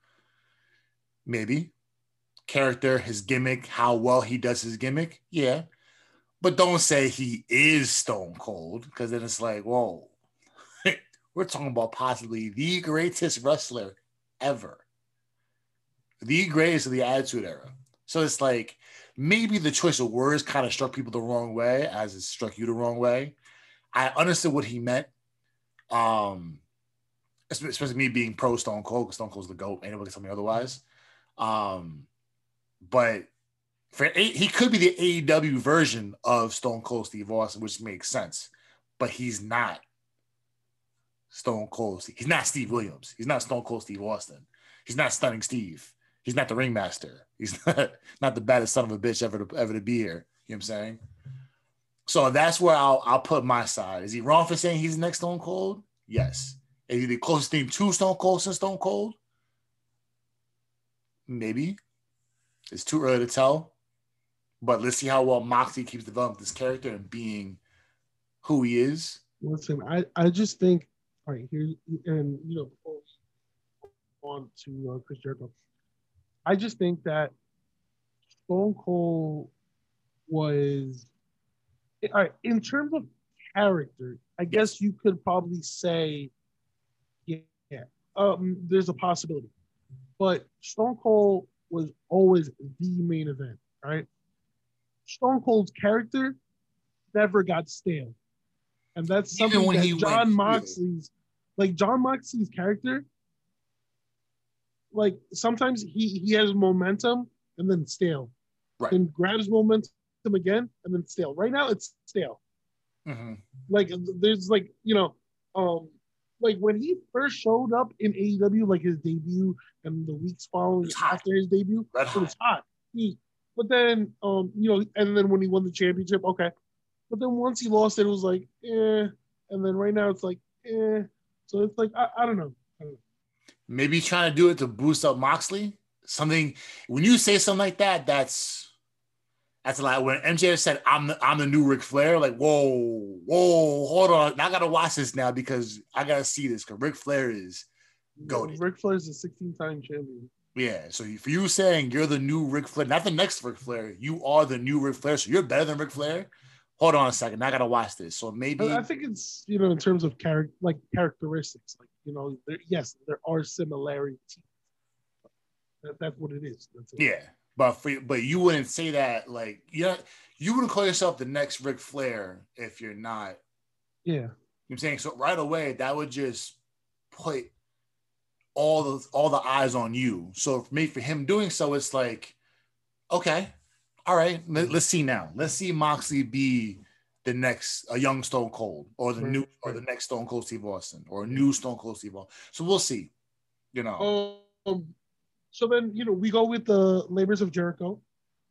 Maybe. Character, his gimmick, how well he does his gimmick. Yeah. But don't say he is Stone Cold because then it's like, whoa, we're talking about possibly the greatest wrestler ever, the greatest of the Attitude Era. So it's like maybe the choice of words kind of struck people the wrong way, as it struck you the wrong way. I understood what he meant. Um, especially me being pro Stone Cold, because Stone Cold's the GOAT. Anybody can tell me otherwise. Um, but for he could be the AEW version of Stone Cold Steve Austin, which makes sense, but he's not Stone Cold. He's not Steve Williams. He's not Stone Cold Steve Austin. He's not Stunning Steve. He's not the ringmaster. He's not, not the baddest son of a bitch ever to, ever to be here. You know what I'm saying? So that's where I'll I'll put my side. Is he wrong for saying he's the next Stone Cold? Yes. Is he the closest thing to Stone Cold since Stone Cold? Maybe. It's too early to tell. But let's see how well Moxley keeps developing this character and being who he is. Listen, I, I just think, all right, here, and, you know, before on to uh, Chris Jericho, I just think that Stone Cold was, all right, in terms of character, I guess you could probably say, yeah, yeah um, there's a possibility. But Stone Cold was always the main event, right? Stone Cold's character never got stale. And that's something that Jon Moxley's like Jon Moxley's character, like sometimes he he has momentum and then stale. Right. And grabs momentum again and then stale. Right now it's stale. Mm-hmm. Like there's like, you know, um like when he first showed up in AEW, like his debut and the weeks following after his debut, it was hot. He but then, um, you know, and then when he won the championship, okay. But then once he lost it, it was like, eh. And then right now it's like, eh. So it's like, I, I don't know. I don't know. Maybe trying to do it to boost up Moxley. Something when you say something like that, that's that's a lot. When MJF said, "I'm the I'm the new Ric Flair," like, whoa, whoa, hold on, I gotta watch this now because I gotta see this because Ric Flair is goaded. Ric Flair is a 16 time champion. Yeah, so for you saying you're the new Ric Flair, not the next Ric Flair, you are the new Ric Flair, so you're better than Ric Flair. Hold on a second, I gotta watch this. So maybe I think it's you know in terms of character, like characteristics, like you know, there, yes, there are similarities. That, that's what it is. It. Yeah, but for but you wouldn't say that like yeah, you wouldn't call yourself the next Ric Flair if you're not. Yeah, you know I'm saying so right away that would just put all the all the eyes on you. So for me, for him doing so, it's like, okay, all right, let, us see now. Let's see Moxley be the next a young Stone Cold or the new or the next Stone Cold Steve Austin or a new Stone Cold Steve Austin. So we'll see. You know. Um, so then you know we go with the labors of Jericho,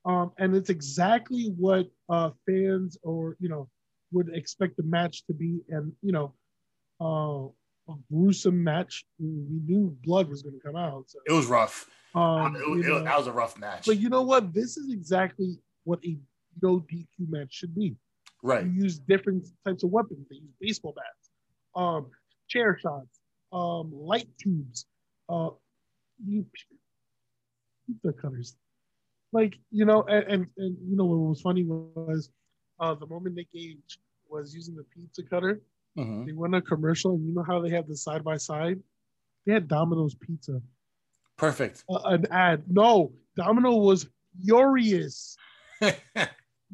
um, and it's exactly what uh, fans or you know would expect the match to be, and you know. Uh, a gruesome match. We knew blood was going to come out. So. It was rough. Um, it, it, it, that was a rough match. But you know what? This is exactly what a no DQ match should be. Right. You use different types of weapons. They use baseball bats, um, chair shots, um, light tubes, uh, you, pizza cutters. Like you know, and, and, and you know what was funny was uh, the moment Nick Gage was using the pizza cutter Mm-hmm. They went on commercial, and you know how they have the side by side. They had Domino's Pizza. Perfect. Uh, an ad. No, Domino was furious.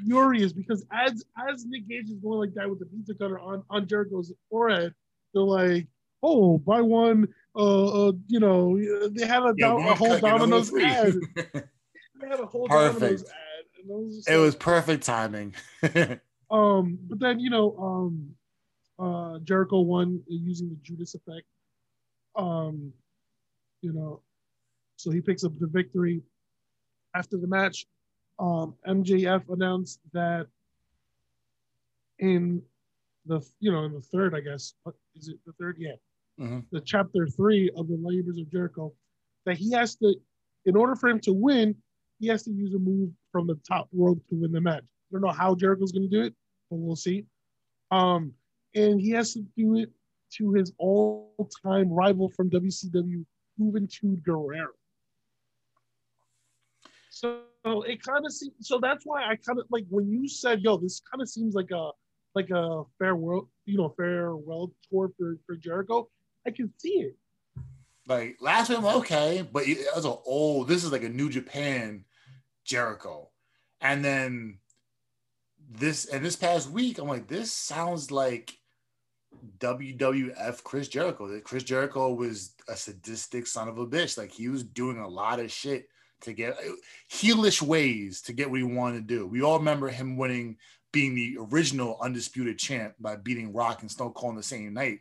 furious because as as Nick Gage is going like that with the pizza cutter on on Jericho's forehead, they're like, "Oh, buy one." Uh, uh you know, they had a, yeah, a whole Domino's ad. they had a whole perfect. Domino's ad. It was, it like, was perfect timing. um, but then you know, um, uh, Jericho won using the Judas effect. Um, you know, so he picks up the victory. After the match, um, MJF announced that in the you know in the third, I guess, is it the third? Yeah, mm-hmm. the chapter three of the Labors of Jericho, that he has to, in order for him to win, he has to use a move from the top rope to win the match. I don't know how Jericho's going to do it, but we'll see. Um, and he has to do it to his all-time rival from WCW, Juventud Guerrero. So it kind of seems. So that's why I kind of like when you said, "Yo, this kind of seems like a like a farewell, you know, farewell tour for for Jericho." I can see it. Like last time, okay, but it was an old. This is like a New Japan Jericho, and then this and this past week, I'm like, this sounds like WWF Chris Jericho. Chris Jericho was a sadistic son of a bitch. Like he was doing a lot of shit to get heelish ways to get what he wanted to do. We all remember him winning, being the original undisputed champ by beating Rock and Stone Cold on the same night.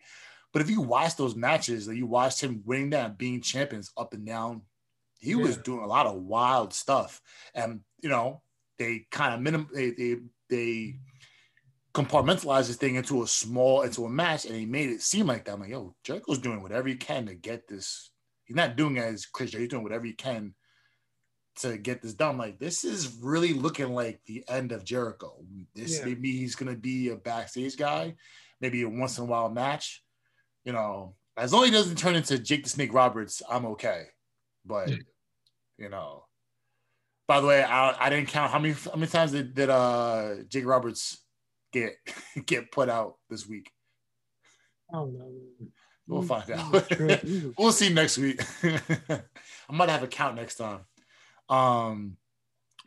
But if you watch those matches, that you watched him winning that, being champions up and down, he yeah. was doing a lot of wild stuff. And you know, they kind of minim they they they compartmentalized this thing into a small into a match, and he made it seem like that. I'm like, yo, Jericho's doing whatever he can to get this. He's not doing it as Chris Jericho. He's doing whatever he can to get this done. Like this is really looking like the end of Jericho. This yeah. maybe he's gonna be a backstage guy, maybe a once in a while match. You know, as long as he doesn't turn into Jake the Snake Roberts, I'm okay. But you know, by the way, I, I didn't count how many how many times did, did uh Jake Roberts get get put out this week. Oh no. We'll find out. we'll see next week. I might have a count next time. Um,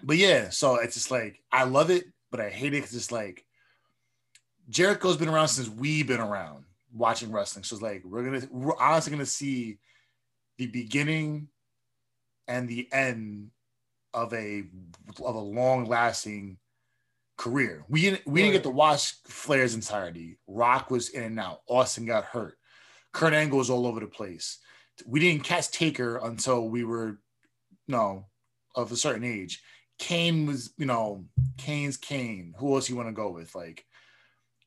but yeah, so it's just like I love it, but I hate it because it's like Jericho's been around since we've been around watching wrestling. So it's like we're gonna we're honestly gonna see the beginning and the end of a of a long lasting career. We didn't we didn't get to watch Flair's entirety. Rock was in and out. Austin got hurt. Kurt Angle was all over the place. We didn't catch Taker until we were no of a certain age. Kane was, you know, Kane's Kane. Who else you want to go with? Like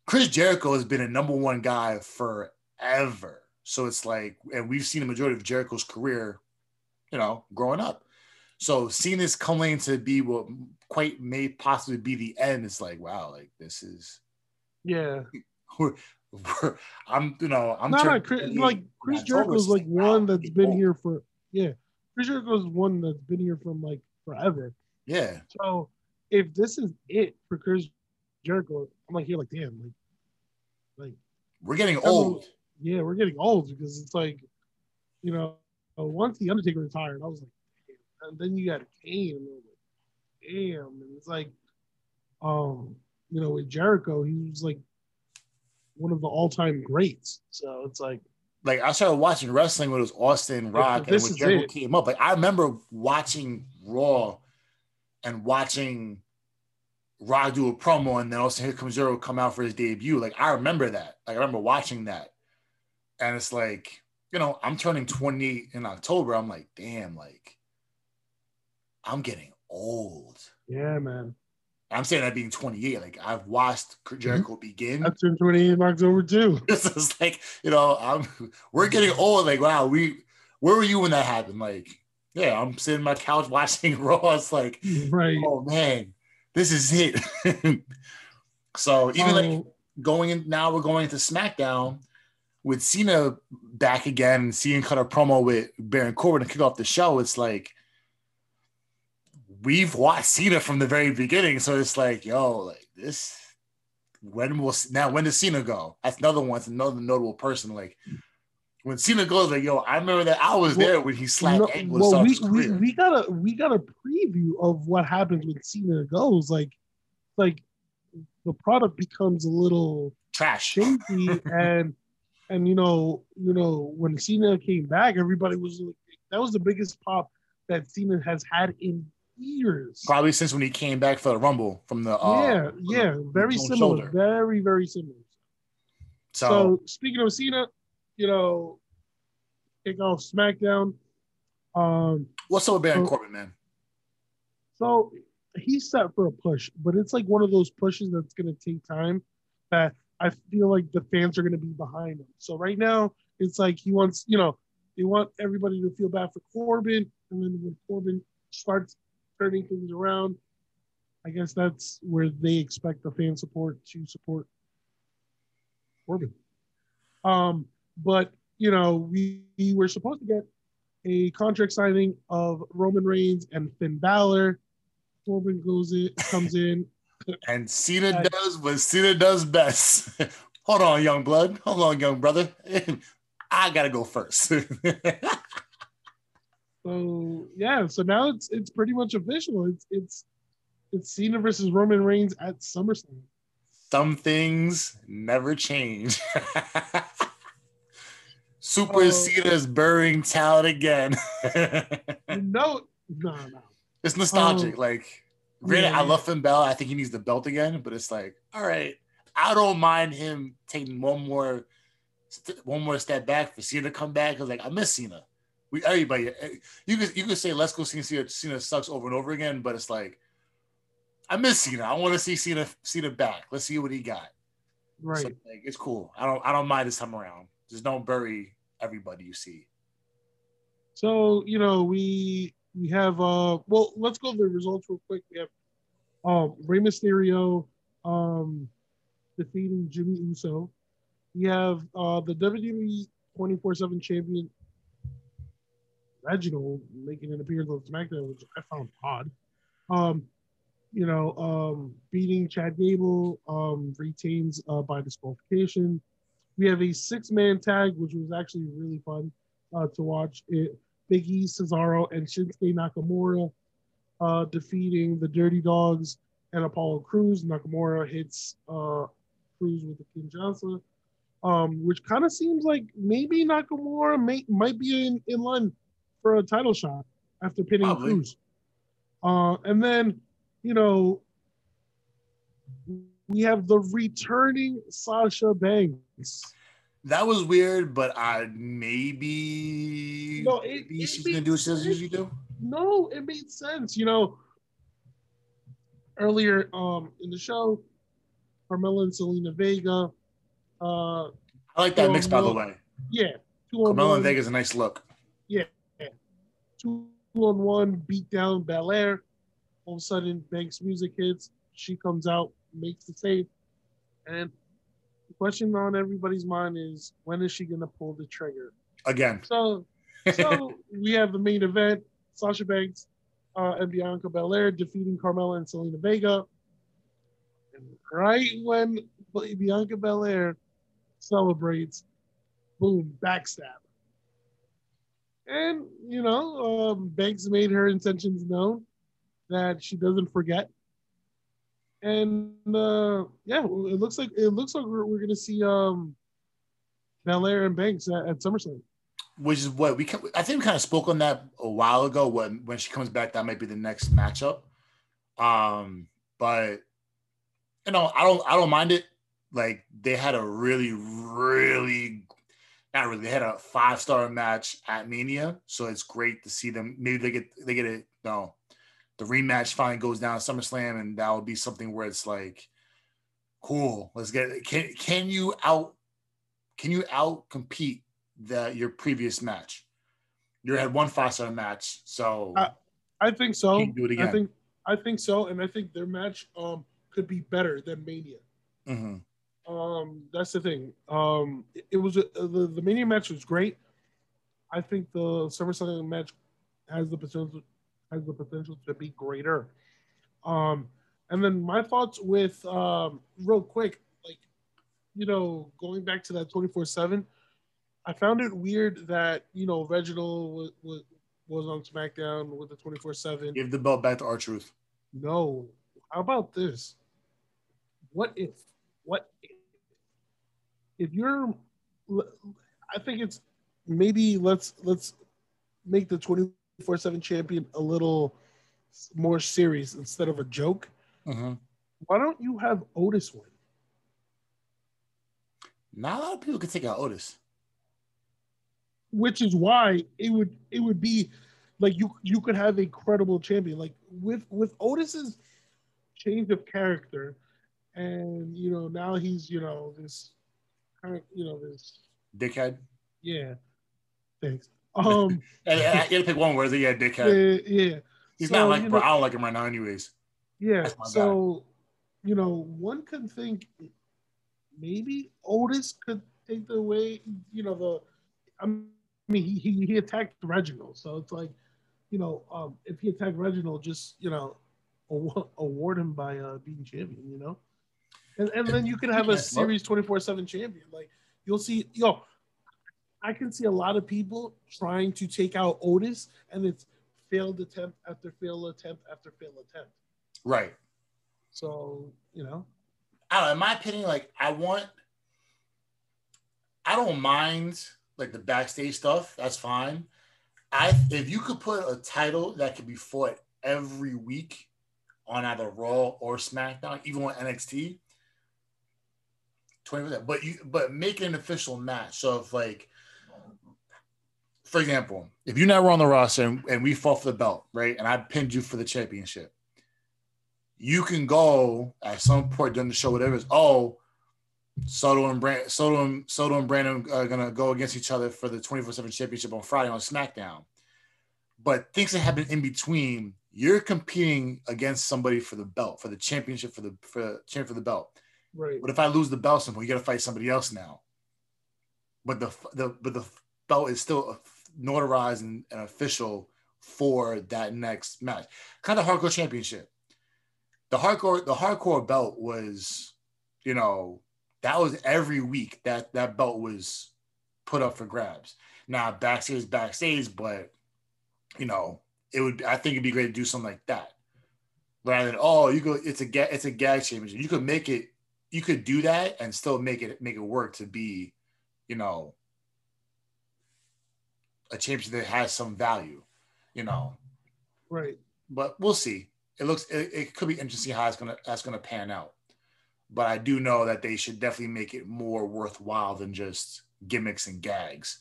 Chris Jericho has been a number one guy forever. So it's like, and we've seen the majority of Jericho's career, you know, growing up. So seeing this coming to be what quite may possibly be the end, it's like, wow, like this is, yeah. We're, we're, I'm, you know, I'm no, no, Chris, like Chris Jericho's like one that's been here for, yeah. Chris Jericho's one that's been here from like forever. Yeah. So if this is it for Chris Jericho, I'm like here like damn, like like we're getting old. Yeah, we're getting old because it's like, you know, once the Undertaker retired, I was like. And then you got Kane, and like, damn, and it's like, um, you know, with Jericho, he was like one of the all-time greats. So it's like like I started watching wrestling when it was Austin Rock and when Jericho came up. Like I remember watching Raw and watching Rock do a promo, and then also here comes Jericho come out for his debut. Like I remember that. Like I remember watching that, and it's like you know I'm turning 28 in October. I'm like, damn, like I'm getting old. Yeah, man. I'm saying that being 28, like I've watched Jericho mm-hmm. begin. I turned 28 in October too. it's like, you know, I'm we're getting old. Like, wow, we where were you when that happened? Like, yeah, I'm sitting on my couch watching Raw. It's like, right. oh man, this is it. so even like oh. going in now, we're going into SmackDown with Cena back again and seeing cut a promo with Baron Corbin to kick off the show. It's like we've watched Cena from the very beginning, so it's like, yo, like this. When will now? When does Cena go? That's another one. It's another notable person. Like when Cena goes like, "Yo, I remember that I was Well, there when he slapped No, ankle well, we, we, we got a we got a preview of what happens when Cena goes. Like, like the product becomes a little Trash. and and you know you know when Cena came back, everybody was like, that was the biggest pop that Cena has had in years. Probably since when he came back for the Rumble from the uh, yeah, yeah, very similar, shoulder. very very similar. So, So, speaking of Cena, you know, kick off SmackDown. Um, what's up with Baron so- Corbin, man? so he's set for a push, but it's like one of those pushes that's going to take time. That I feel like the fans are going to be behind him. So right now, it's like he wants, you know, they want everybody to feel bad for Corbin, and then when Corbin starts turning things around, I guess that's where they expect the fan support to support Corbin. Um, but you know, we, we were supposed to get a contract signing of Roman Reigns and Finn Balor. Corbin goes in, comes in. And Cena I- does what Cena does best. Hold on, young blood. Hold on, young brother. I gotta go first. So yeah, so now it's it's pretty much official. It's it's it's Cena versus Roman Reigns at SummerSlam. Some things never change. Super Oh. is burying talent again. Know, no, no. it's nostalgic. Oh. like, granted, Yeah. I love Finn Balor. I think he needs the belt again, but it's like, all right, I don't mind him taking one more, st- one more step back for Cena to come back. Cause like I miss Cena. We everybody, eh, you could you could say let's go see Cena. Cena sucks over and over again, but it's like I miss Cena. I want to see Cena Cena back. Let's see what he got. Right. So, like, it's cool. I don't I don't mind this time around. Just don't bury everybody you see. So you know we we have uh well let's go over the results real quick. We have um Rey Mysterio um defeating Jimmy Uso. We have uh the WWE 24/7 champion Reginald making an appearance on SmackDown, which I found odd. Um, you know, um, beating Chad Gable um, retains uh, by disqualification. We have a six-man tag, which was actually really fun uh, to watch. It Big E, Cesaro, and Shinsuke Nakamura uh, defeating the Dirty Dawgs and Apollo Crews. Nakamura hits uh, Crews with the Kinshasa, um, which kind of seems like maybe Nakamura may, might be in, in line for a title shot after pinning Probably. Crews. Uh, and then, you know, we have the returning Sasha Banks. That was weird, but I maybe No, it- maybe it she's gonna do what she usually do. No, it made sense. You know, earlier um in the show, Carmella and Zelina Vega, uh, I like that mix, by the way. yeah, Carmella and Vega's a nice look. Two on one, beat down Belair. All of a sudden, Banks' music hits. She comes out, makes the save, and the question on everybody's mind is when is she gonna pull the trigger? Again. So, so we have the main event: Sasha Banks uh, and Bianca Belair defeating Carmella and Zelina Vega. And right when Bianca Belair celebrates, boom, backstab. And you know, um, Banks made her intentions known that she doesn't forget. And uh, yeah, it looks like it looks like we're, we're gonna see um, Belair and Banks at, at SummerSlam. which is what we I think we kind of spoke on that a while ago when when she comes back that might be the next matchup um but you know I don't I don't mind it like they had a really really not really they had a five star match at Mania so it's great to see them maybe they get they get it no the rematch finally goes down at SummerSlam and that would be something where it's like cool let's get it. can can you out can you out compete the your previous match. You had one five star match, so Uh, I think so. Do it again. I think I think so, and I think their match um could be better than Mania. mhm. Um, that's the thing. Um, it, it was a, the the Mania match was great. I think the SummerSlam match has the potential has the potential to be greater. Um, and then my thoughts with um, real quick, like you know, going back to that twenty four seven. I found it weird that you know Reginald was was, was on SmackDown with the twenty four seven. Give the belt back to R-Truth. No, how about this? What if? What if, if you're? I think it's maybe let's let's make the twenty four seven champion a little more serious instead of a joke. Mm-hmm. Why don't you have Otis win? Not a lot of people can take out Otis. Which is why it would it would be like you you could have a credible champion like with with Otis's change of character, and you know now he's you know this you know this dickhead. Yeah, thanks. Um, and I gotta pick one word. Yeah, dickhead. Yeah, yeah. He's so, not like, know, I don't like him right now, anyways. Yeah. So, guy. you know, one could think maybe Otis could take the way, you know, the. I mean, he, he, he attacked Reginald, so it's like, you know, um, if he attacked Reginald, just you know, award him by uh, being champion, you know, and and then you can have a series twenty four seven champion. Like you'll see, yo, I can see a lot of people trying to take out Otis, and it's failed attempt after failed attempt after failed attempt. Right. So you know, I don't know. In my opinion, like I want, I don't mind like the backstage stuff. That's fine. I if you could put a title that could be fought every week on either Raw or SmackDown, even on NXT, twenty percent. But you but make an official match. So if like for example, if you never on the roster and, and, we fought for the belt, right, and I pinned you for the championship, you can go at some point during the show, whatever is. Oh, Soto and Brand, Soto and Soto and Brandon are gonna go against each other for the 24/7 championship on Friday on SmackDown. But things that happen in between, you're competing against somebody for the belt, for the championship, for the for champ for the belt. Right. But if I lose the belt, somehow you got to fight somebody else now. But the the but the belt is still notarized and, and official for that next match. Kind of hardcore championship. The hardcore, the hardcore belt was, you know, that was every week that that belt was put up for grabs. Now backstage, backstage, but you know, it would. I think it'd be great to do something like that, rather than oh, you go. It's a. It's a gag championship. You could make it. You could do that and still make it make it work to be, you know, a championship that has some value, you know. Right. But we'll see. It looks it, it could be interesting how it's gonna that's gonna pan out. But I do know that they should definitely make it more worthwhile than just gimmicks and gags.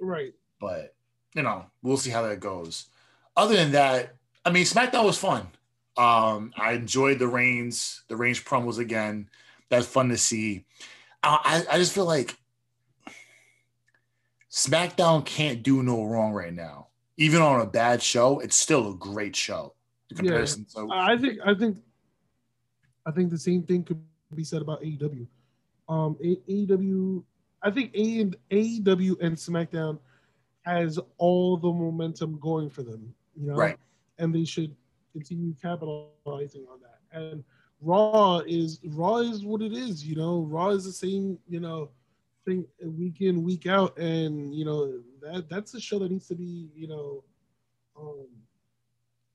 Right. But you know, we'll see how that goes. Other than that, I mean, SmackDown was fun. Um, I enjoyed the Reigns, the range promos again. That's fun to see. I, I just feel like SmackDown can't do no wrong right now. Even on a bad show, it's still a great show. Yeah, so I think I think I think the same thing could be said about AEW. Um, AEW, I think AEW and SmackDown has all the momentum going for them, you know, right? And they should continue capitalizing on that. And Raw is Raw is what it is, you know. Raw is the same, you know thing week in week out, and you know that that's a show that needs to be you know, um,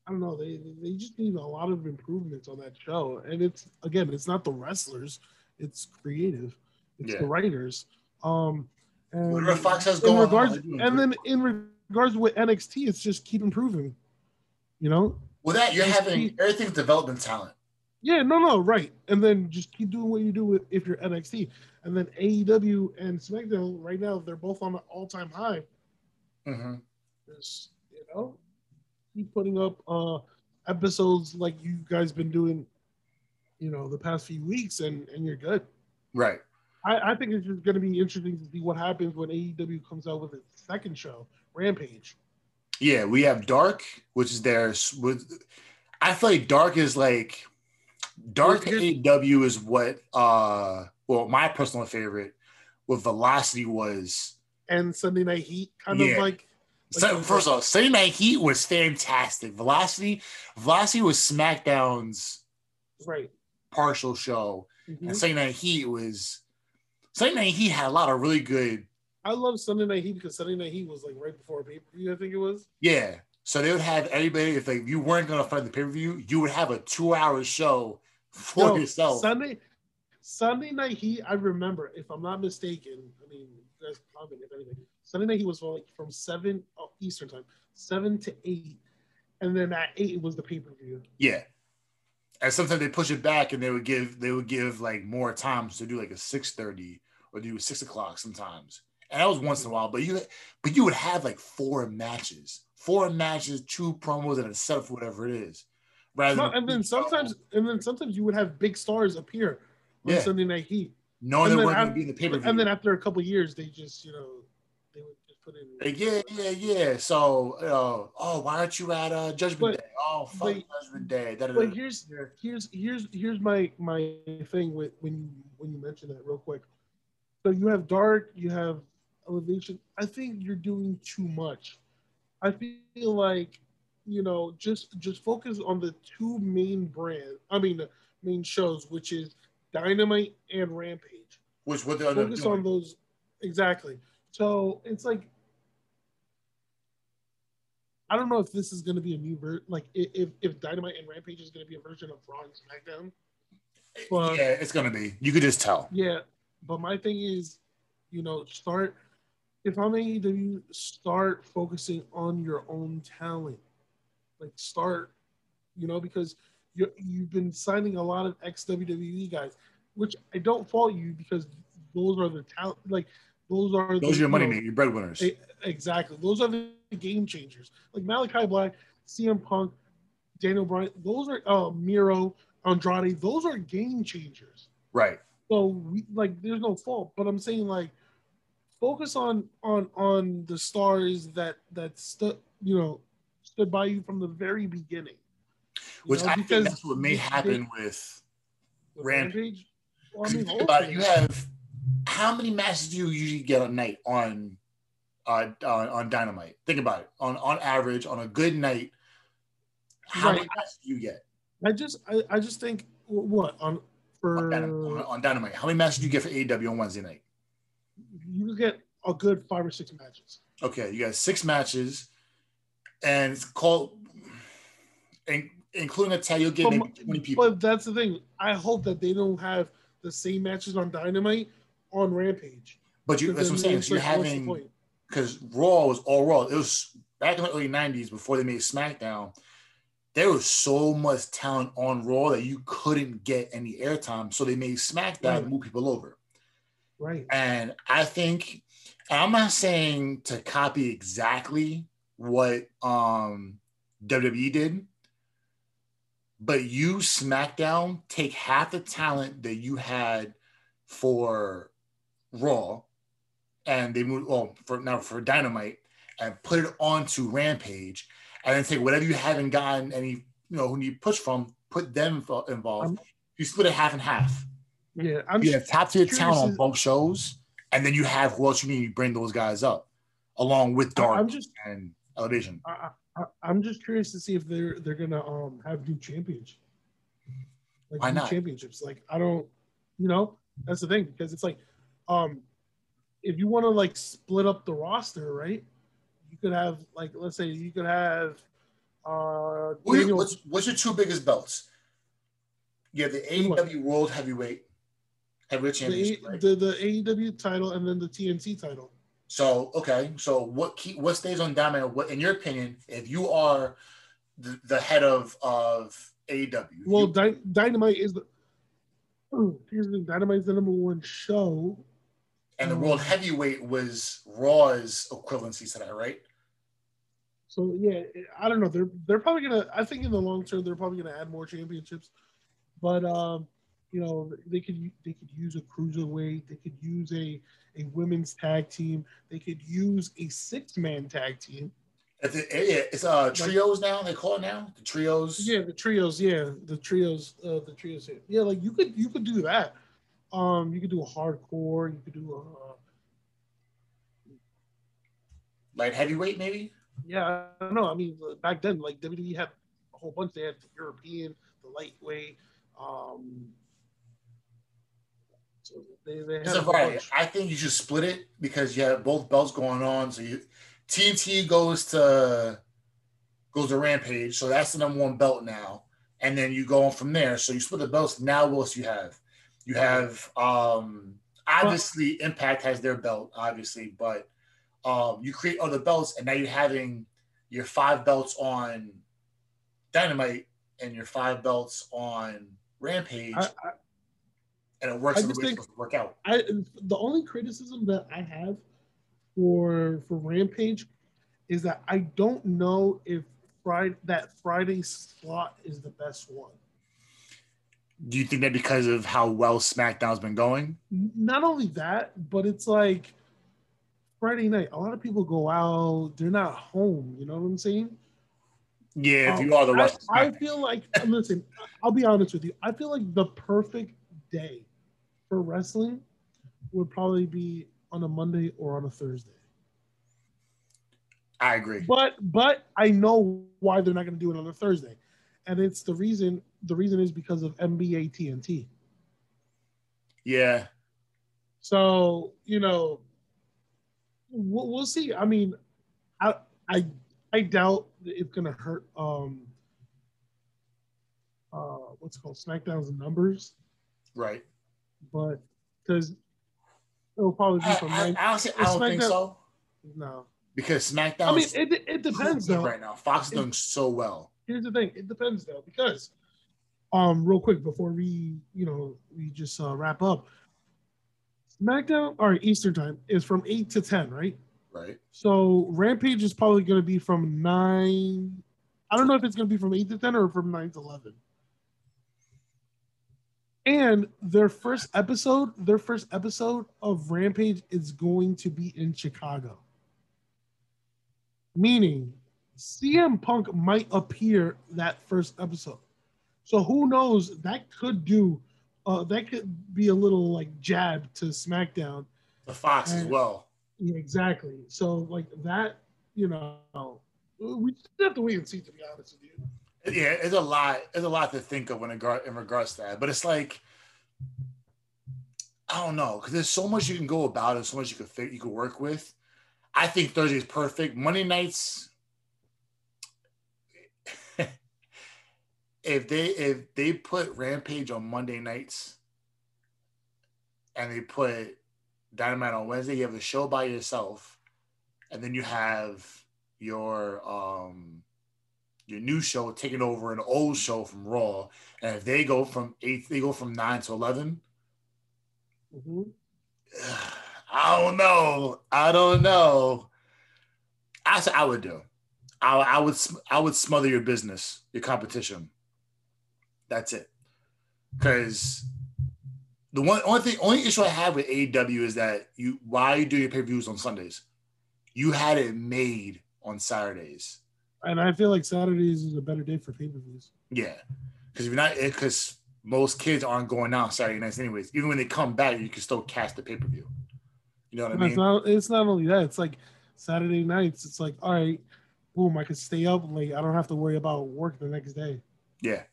I don't know they they just need a lot of improvements on that show, and it's again it's not the wrestlers, it's creative, it's yeah. the writers. Um, and Whatever Fox has going regards, on, and then in regards with NXT, it's just keep improving. You know. Well, that you're having everything's development talent. Yeah, no, no, right. And then just keep doing what you do with, if you're NXT. And then AEW and SmackDown right now they're both on an all-time high. Mm-hmm. Just, you know, keep putting up uh episodes like you guys been doing, you know, the past few weeks, and and you're good. Right. I, I think it's just going to be interesting to see what happens when AEW comes out with its second show, Rampage. Yeah, we have Dark, which is there. With I feel like Dark is like Dark AEW is what uh well my personal favorite with Velocity was and Sunday Night Heat kind yeah. of like, like first of all, Sunday Night Heat was fantastic. Velocity, Velocity was SmackDown's right partial show, mm-hmm. and Sunday Night Heat was Sunday Night Heat had a lot of really good I love Sunday Night Heat because Sunday Night Heat was like right before a pay per view. I think it was. Yeah. So they would have everybody. If like you weren't gonna fight the pay per view, you would have a two hour show for No, yourself. Sunday Sunday Night Heat. I remember, if I'm not mistaken. I mean, you guys comment if anything. Sunday Night Heat was like from seven oh, Eastern time, seven to eight, and then at eight it was the pay per view. Yeah. And sometimes they push it back and they would give they would give like more times to do like a 6:30 or do six o'clock sometimes. And that was once in a while, but you but you would have like four matches. Four matches, two promos, and a setup for whatever it is. Rather No, than and then sometimes, and then sometimes you would have big stars appear on Yeah. Sunday Night Heat, knowing and they weren't be in the pay-per-view. and then after a couple years, they just you know they would just put in. Like, yeah, yeah, yeah. So, uh, oh, why aren't you at uh, Judgment But- Day? Oh, fuck but- Judgment Day. Da, da, But here's here's here's here's my my thing with when you when you mention that real quick. So you have dark, you have elevation. I think you're doing too much. I feel like you know just just focus on the two main brand. I mean the main shows, which is Dynamite and Rampage. Which what they Focus doing. on those exactly. So it's like I don't know if this is going to be a new version. Like if if Dynamite and Rampage is going to be a version of Raw and SmackDown. Well- yeah, it's gonna be. You could just tell. Yeah, but my thing is, you know, start. If I'm AEW, start focusing on your own talent. Like start, you know, because you you've been signing a lot of ex WWE guys, which I don't fault you because those are the talent. Like those are Those the, are your you money know, makers, your breadwinners. E- Exactly. Those are the game changers. Like Malakai Black, CM Punk, Daniel Bryan. Those are uh, Miro, Andrade. Those are game changers. right. So we like there's no fault, but I'm saying like focus on on on the stars that that stood you know stood by you from the very beginning. Which know, I think because that's what may happen with. with Rampage. Well, I mean, you think about it, you have how many matches do you usually get a night on, uh, on on Dynamite? Think about it. On on average, on a good night, how many matches do you get I just I, I just think what on on, for Dynamite, on, on Dynamite? How many matches do you get for AEW on Wednesday night? You get a good five or six matches. Okay, you got six matches, and it's called, in, including a tag, you'll get But, maybe twenty people. but that's the thing. I hope that they don't have the same matches on Dynamite on Rampage. But you, that's what I'm saying. So you're like, having because Raw was all Raw. It was back in the early '90s before they made SmackDown. There was so much talent on Raw that you couldn't get any airtime, so they made SmackDown Right. move people over. Right. And I think I'm not saying to copy exactly what um, WWE did, but you SmackDown take half the talent that you had for Raw, and they moved well for now for Dynamite, and put it onto Rampage, and then take whatever you haven't gotten any you know who you push from, put them involved. Um, you split it half and half. Yeah. I'm You have top tier talent on both shows, and then you have who else you need. You bring those guys up, along with Dark I'm just and Elevation. I, I'm just curious to see if they're they're gonna um have new champions. Like Why new not? championships? Like I don't, you know, that's the thing because it's like, um, if you want to like split up the roster, right? You could have like let's say you could have uh Daniel, what's, what's your two biggest belts? You have the? AEW World Heavyweight Heavyweight the, Championship. A- right? the the AEW title and then the TNT title. So okay, so what what stays on Diamond? What, in your opinion, if you are the, the head of of AEW, Well, you- Dy- Dynamite is the excuse me, Dynamite is the number one show. and the World Heavyweight was Raw's equivalency to that, right? So yeah, I don't know. They're they're probably gonna. I think in the long term, they're probably gonna add more championships. But um, you know, they could they could use a cruiserweight. They could use a a women's tag team. They could use a six man tag team. It's, it, yeah, it's uh trios now. They call it now the trios. Yeah, the trios. Yeah, the trios. Uh, the trios. Here. Yeah, like you could you could do that. Um, you could do a hardcore. You could do a Light heavyweight, maybe. Yeah, I don't know. I mean, back then, like WWE had a whole bunch. They had the European, the lightweight. Um, they, they It's had a a variety. bunch. I think you should split it because you have both belts going on. So you TNT goes to goes to Rampage, so that's the number one belt now, and then you go on from there. So you split the belts. Now what else you have? You have um obviously Impact has their belt, obviously, but um you create other belts, and now you're having your five belts on Dynamite and your five belts on Rampage, I, I, and it works I just think- work out. I the only criticism that I have for for Rampage is that I don't know if Friday that Friday slot is the best one. Do you think that because of how well SmackDown's been going? Not only that, but it's like Friday night. A lot of people go out; they're not home. You know what I'm saying? Yeah, if Um, you are the rest, I, I feel like listen. I'll be honest with you. I feel like the perfect day wrestling would probably be on a Monday or on a Thursday. I agree. But but I know why they're not going to do it on a Thursday, and it's the reason. The reason is because of NBA TNT. Yeah, So you know, we'll, we'll see. I mean, I I I doubt it's going to hurt. Um, uh, what's it called SmackDown's numbers, right. But because it'll probably be I, from I, nine. honestly, I don't think SmackDown- so No, because SmackDown. I mean it. It depends though. right now. Fox is doing so well. here's the thing it depends though because um real quick before we you know we just uh, wrap up smackdown or eastern time is from 8 to 10 right Right. so rampage is probably going to be from 9 i don't know if it's going to be from 8 to 10 or from 9 to 11 and their first episode their first episode of rampage is going to be in chicago meaning CM Punk might appear that first episode. So who knows? That could do. Uh, that could be a little like jab to SmackDown. The Fox as well. Yeah, exactly. So like that, you know, we just have to wait and see. To be honest with you, Yeah, it's a lot. It's a lot to think of when it gar- in regards to that. But it's like I don't know because there's so much you can go about it, so much you could fit, you could work with. I think Thursday is perfect. Monday nights, if they if they put Rampage on Monday nights, and they put Dynamite on Wednesday, you have the show by yourself, and then you have your um your new show taking over an old show from Raw, and if they go from eight, they go from nine to eleven. Mhm. I don't know. I don't know. I I would do. I, I would. I would smother your business, your competition. That's it. Because the one only thing, only issue I have with AEW is that you why you do your pay per views on Sundays. You had it made on Saturdays. And I feel like Saturdays is a better day for pay per views. Yeah, because if you're not, because most kids aren't going out Saturday nights anyways. Even when they come back, you can still catch the pay per view. You know what I mean? It's not. It's not only that. It's like Saturday nights. It's like all right, boom. I can stay up late. I don't have to worry about work the next day. Yeah.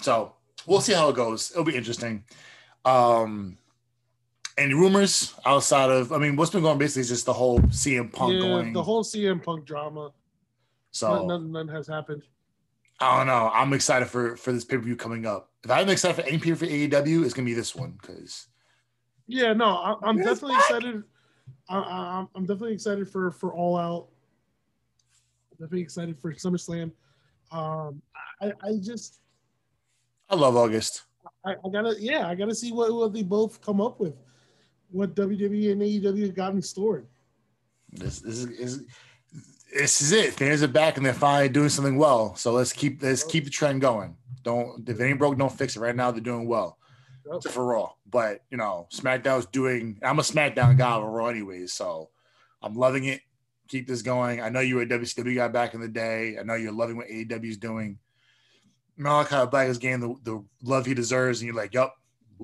So we'll see how it goes. It'll be interesting. Um, any rumors outside of? I mean, what's been going basically is just the whole CM Punk yeah, going. the whole CM Punk drama. So None, none, none has happened. I don't know. I'm excited for for this pay per view coming up. If I'm excited for any pay for AEW, it's gonna be this one because Yeah, no, I, I'm definitely back. excited. I, I'm- I'm definitely excited for for All Out. Definitely excited for SummerSlam. Um, I, I just, I love August. I, I gotta, yeah, I gotta see what, what they both come up with, what WWE and AEW got in store. This, this is, is this is it. Fans are back and they're finally doing something well. So let's keep let's keep the trend going. Don't if it ain't broke, don't fix it. Right now they're doing well. For Raw. But you know, SmackDown's doing I'm a SmackDown guy over Raw anyways, so I'm loving it. Keep this going. I know you were a WCW guy back in the day. I know you're loving what AEW is doing. Malakai Black is getting the, the love he deserves, and you're like, yup,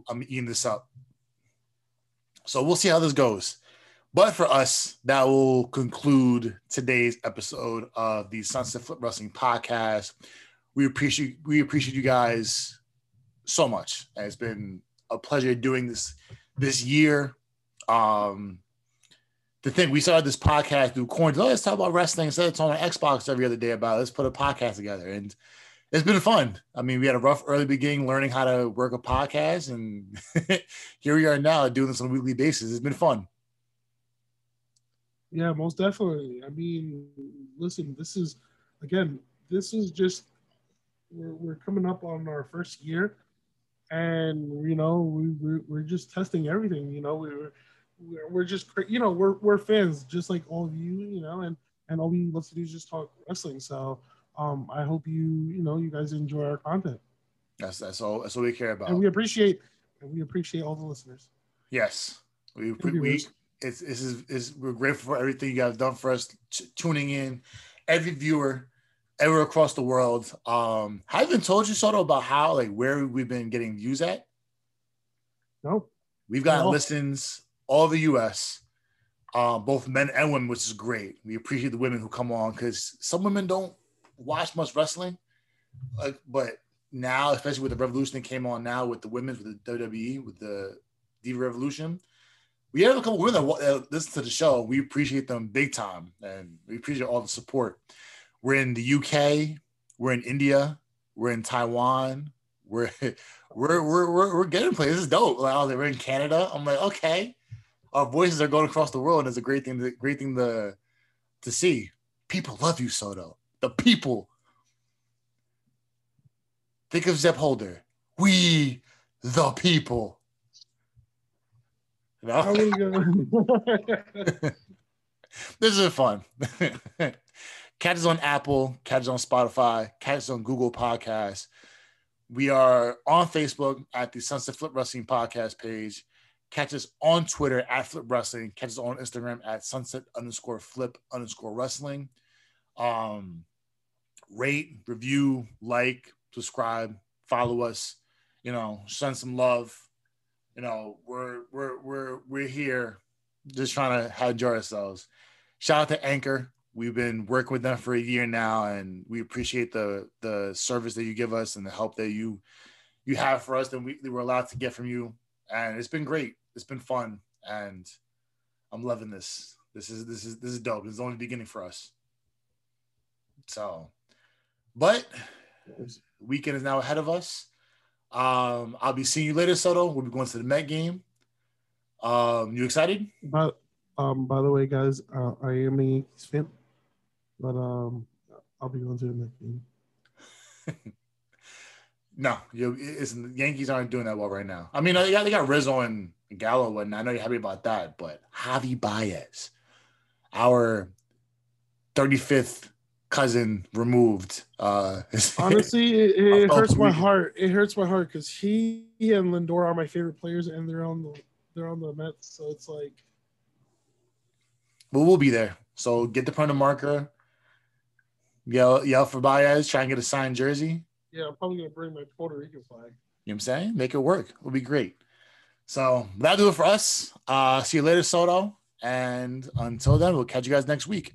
I'm eating this up. So we'll see how this goes. But for us, that will conclude today's episode of the Sunset Flip Wrestling Podcast. We appreciate we appreciate you guys so much. It's been a pleasure doing this this year. Um, the thing we started this podcast through quarantine. Let's talk about wrestling instead of talking on Xbox every other day about. It. Let's put a podcast together, and it's been fun. I mean, we had a rough early beginning learning how to work a podcast, and here we are now doing this on a weekly basis. It's been fun. Yeah, most definitely. I mean, listen, this is again, this is just we're, we're coming up on our first year, and you know we we're, we're just testing everything. You know, we're we're, we're just you know we're we're fans just like all of you. You know, and and all we love to do is just talk wrestling. So um, I hope you you know you guys enjoy our content. That's that's all that's all we care about. And we appreciate and we appreciate all the listeners. Yes, we we, we it's, it's, it's, we're grateful for everything you guys done for us, t- tuning in, every viewer, ever across the world. Um, have I even told you Soto about how like where we've been getting views at? No, we've got no. listens all the U.S. Uh, both men and women, which is great. We appreciate the women who come on because some women don't watch much wrestling, like, but now, especially with the revolution that came on now with the women's with the WWE with the Diva Revolution, we have a couple women that listen to the show. We appreciate them big time, and we appreciate all the support. We're in the UK, we're in India, we're in Taiwan, we're we're we're we're, we're getting places. This is dope. Like, oh, we're in Canada. I'm like, okay, our voices are going across the world, and it's a great thing. To, great thing to to see. People love you, Soto the people. Think of Zeb Colter. We the people. No? this is fun. Catch us on Apple, catch us on Spotify, catch us on Google Podcasts. We are on Facebook at the Sunset Flip Wrestling Podcast page. Catch us on Twitter at Flip Wrestling. Catch us on Instagram at Sunset underscore Flip underscore Wrestling. Um, rate, review, like, subscribe, follow us. You know, send some love. You know, we're we're we're we're here, just trying to enjoy ourselves. Shout out to Anchor. We've been working with them for a year now, and we appreciate the the service that you give us and the help that you you have for us that we that we're allowed to get from you. And it's been great. It's been fun, and I'm loving this. This is this is this is dope. This is only the beginning for us. So but weekend is now ahead of us. Um, I'll be seeing you later, Soto. We'll be going to the Met game. Um, you excited? But um, by the way, guys, uh, I am a Yankees fan, but um, I'll be going to the Met game. no, you, it's, Yankees aren't doing that well right now. I mean, they got, they got Rizzo and Gallo, and I know you're happy about that, but Javi Baez, our 35th cousin removed. Uh, Honestly, it, it hurts my heart. It hurts my heart because he and Lindor are my favorite players, and they're on the they're on the Mets. So it's like, but we'll be there. So get the print marker. Yell yell for Baez. Try and get a signed jersey. Yeah, I'm probably gonna bring my Puerto Rican flag. You know what I'm saying? Make it work. It'll be great. So that'll do it for us. Uh, see you later, Soto. And until then, we'll catch you guys next week.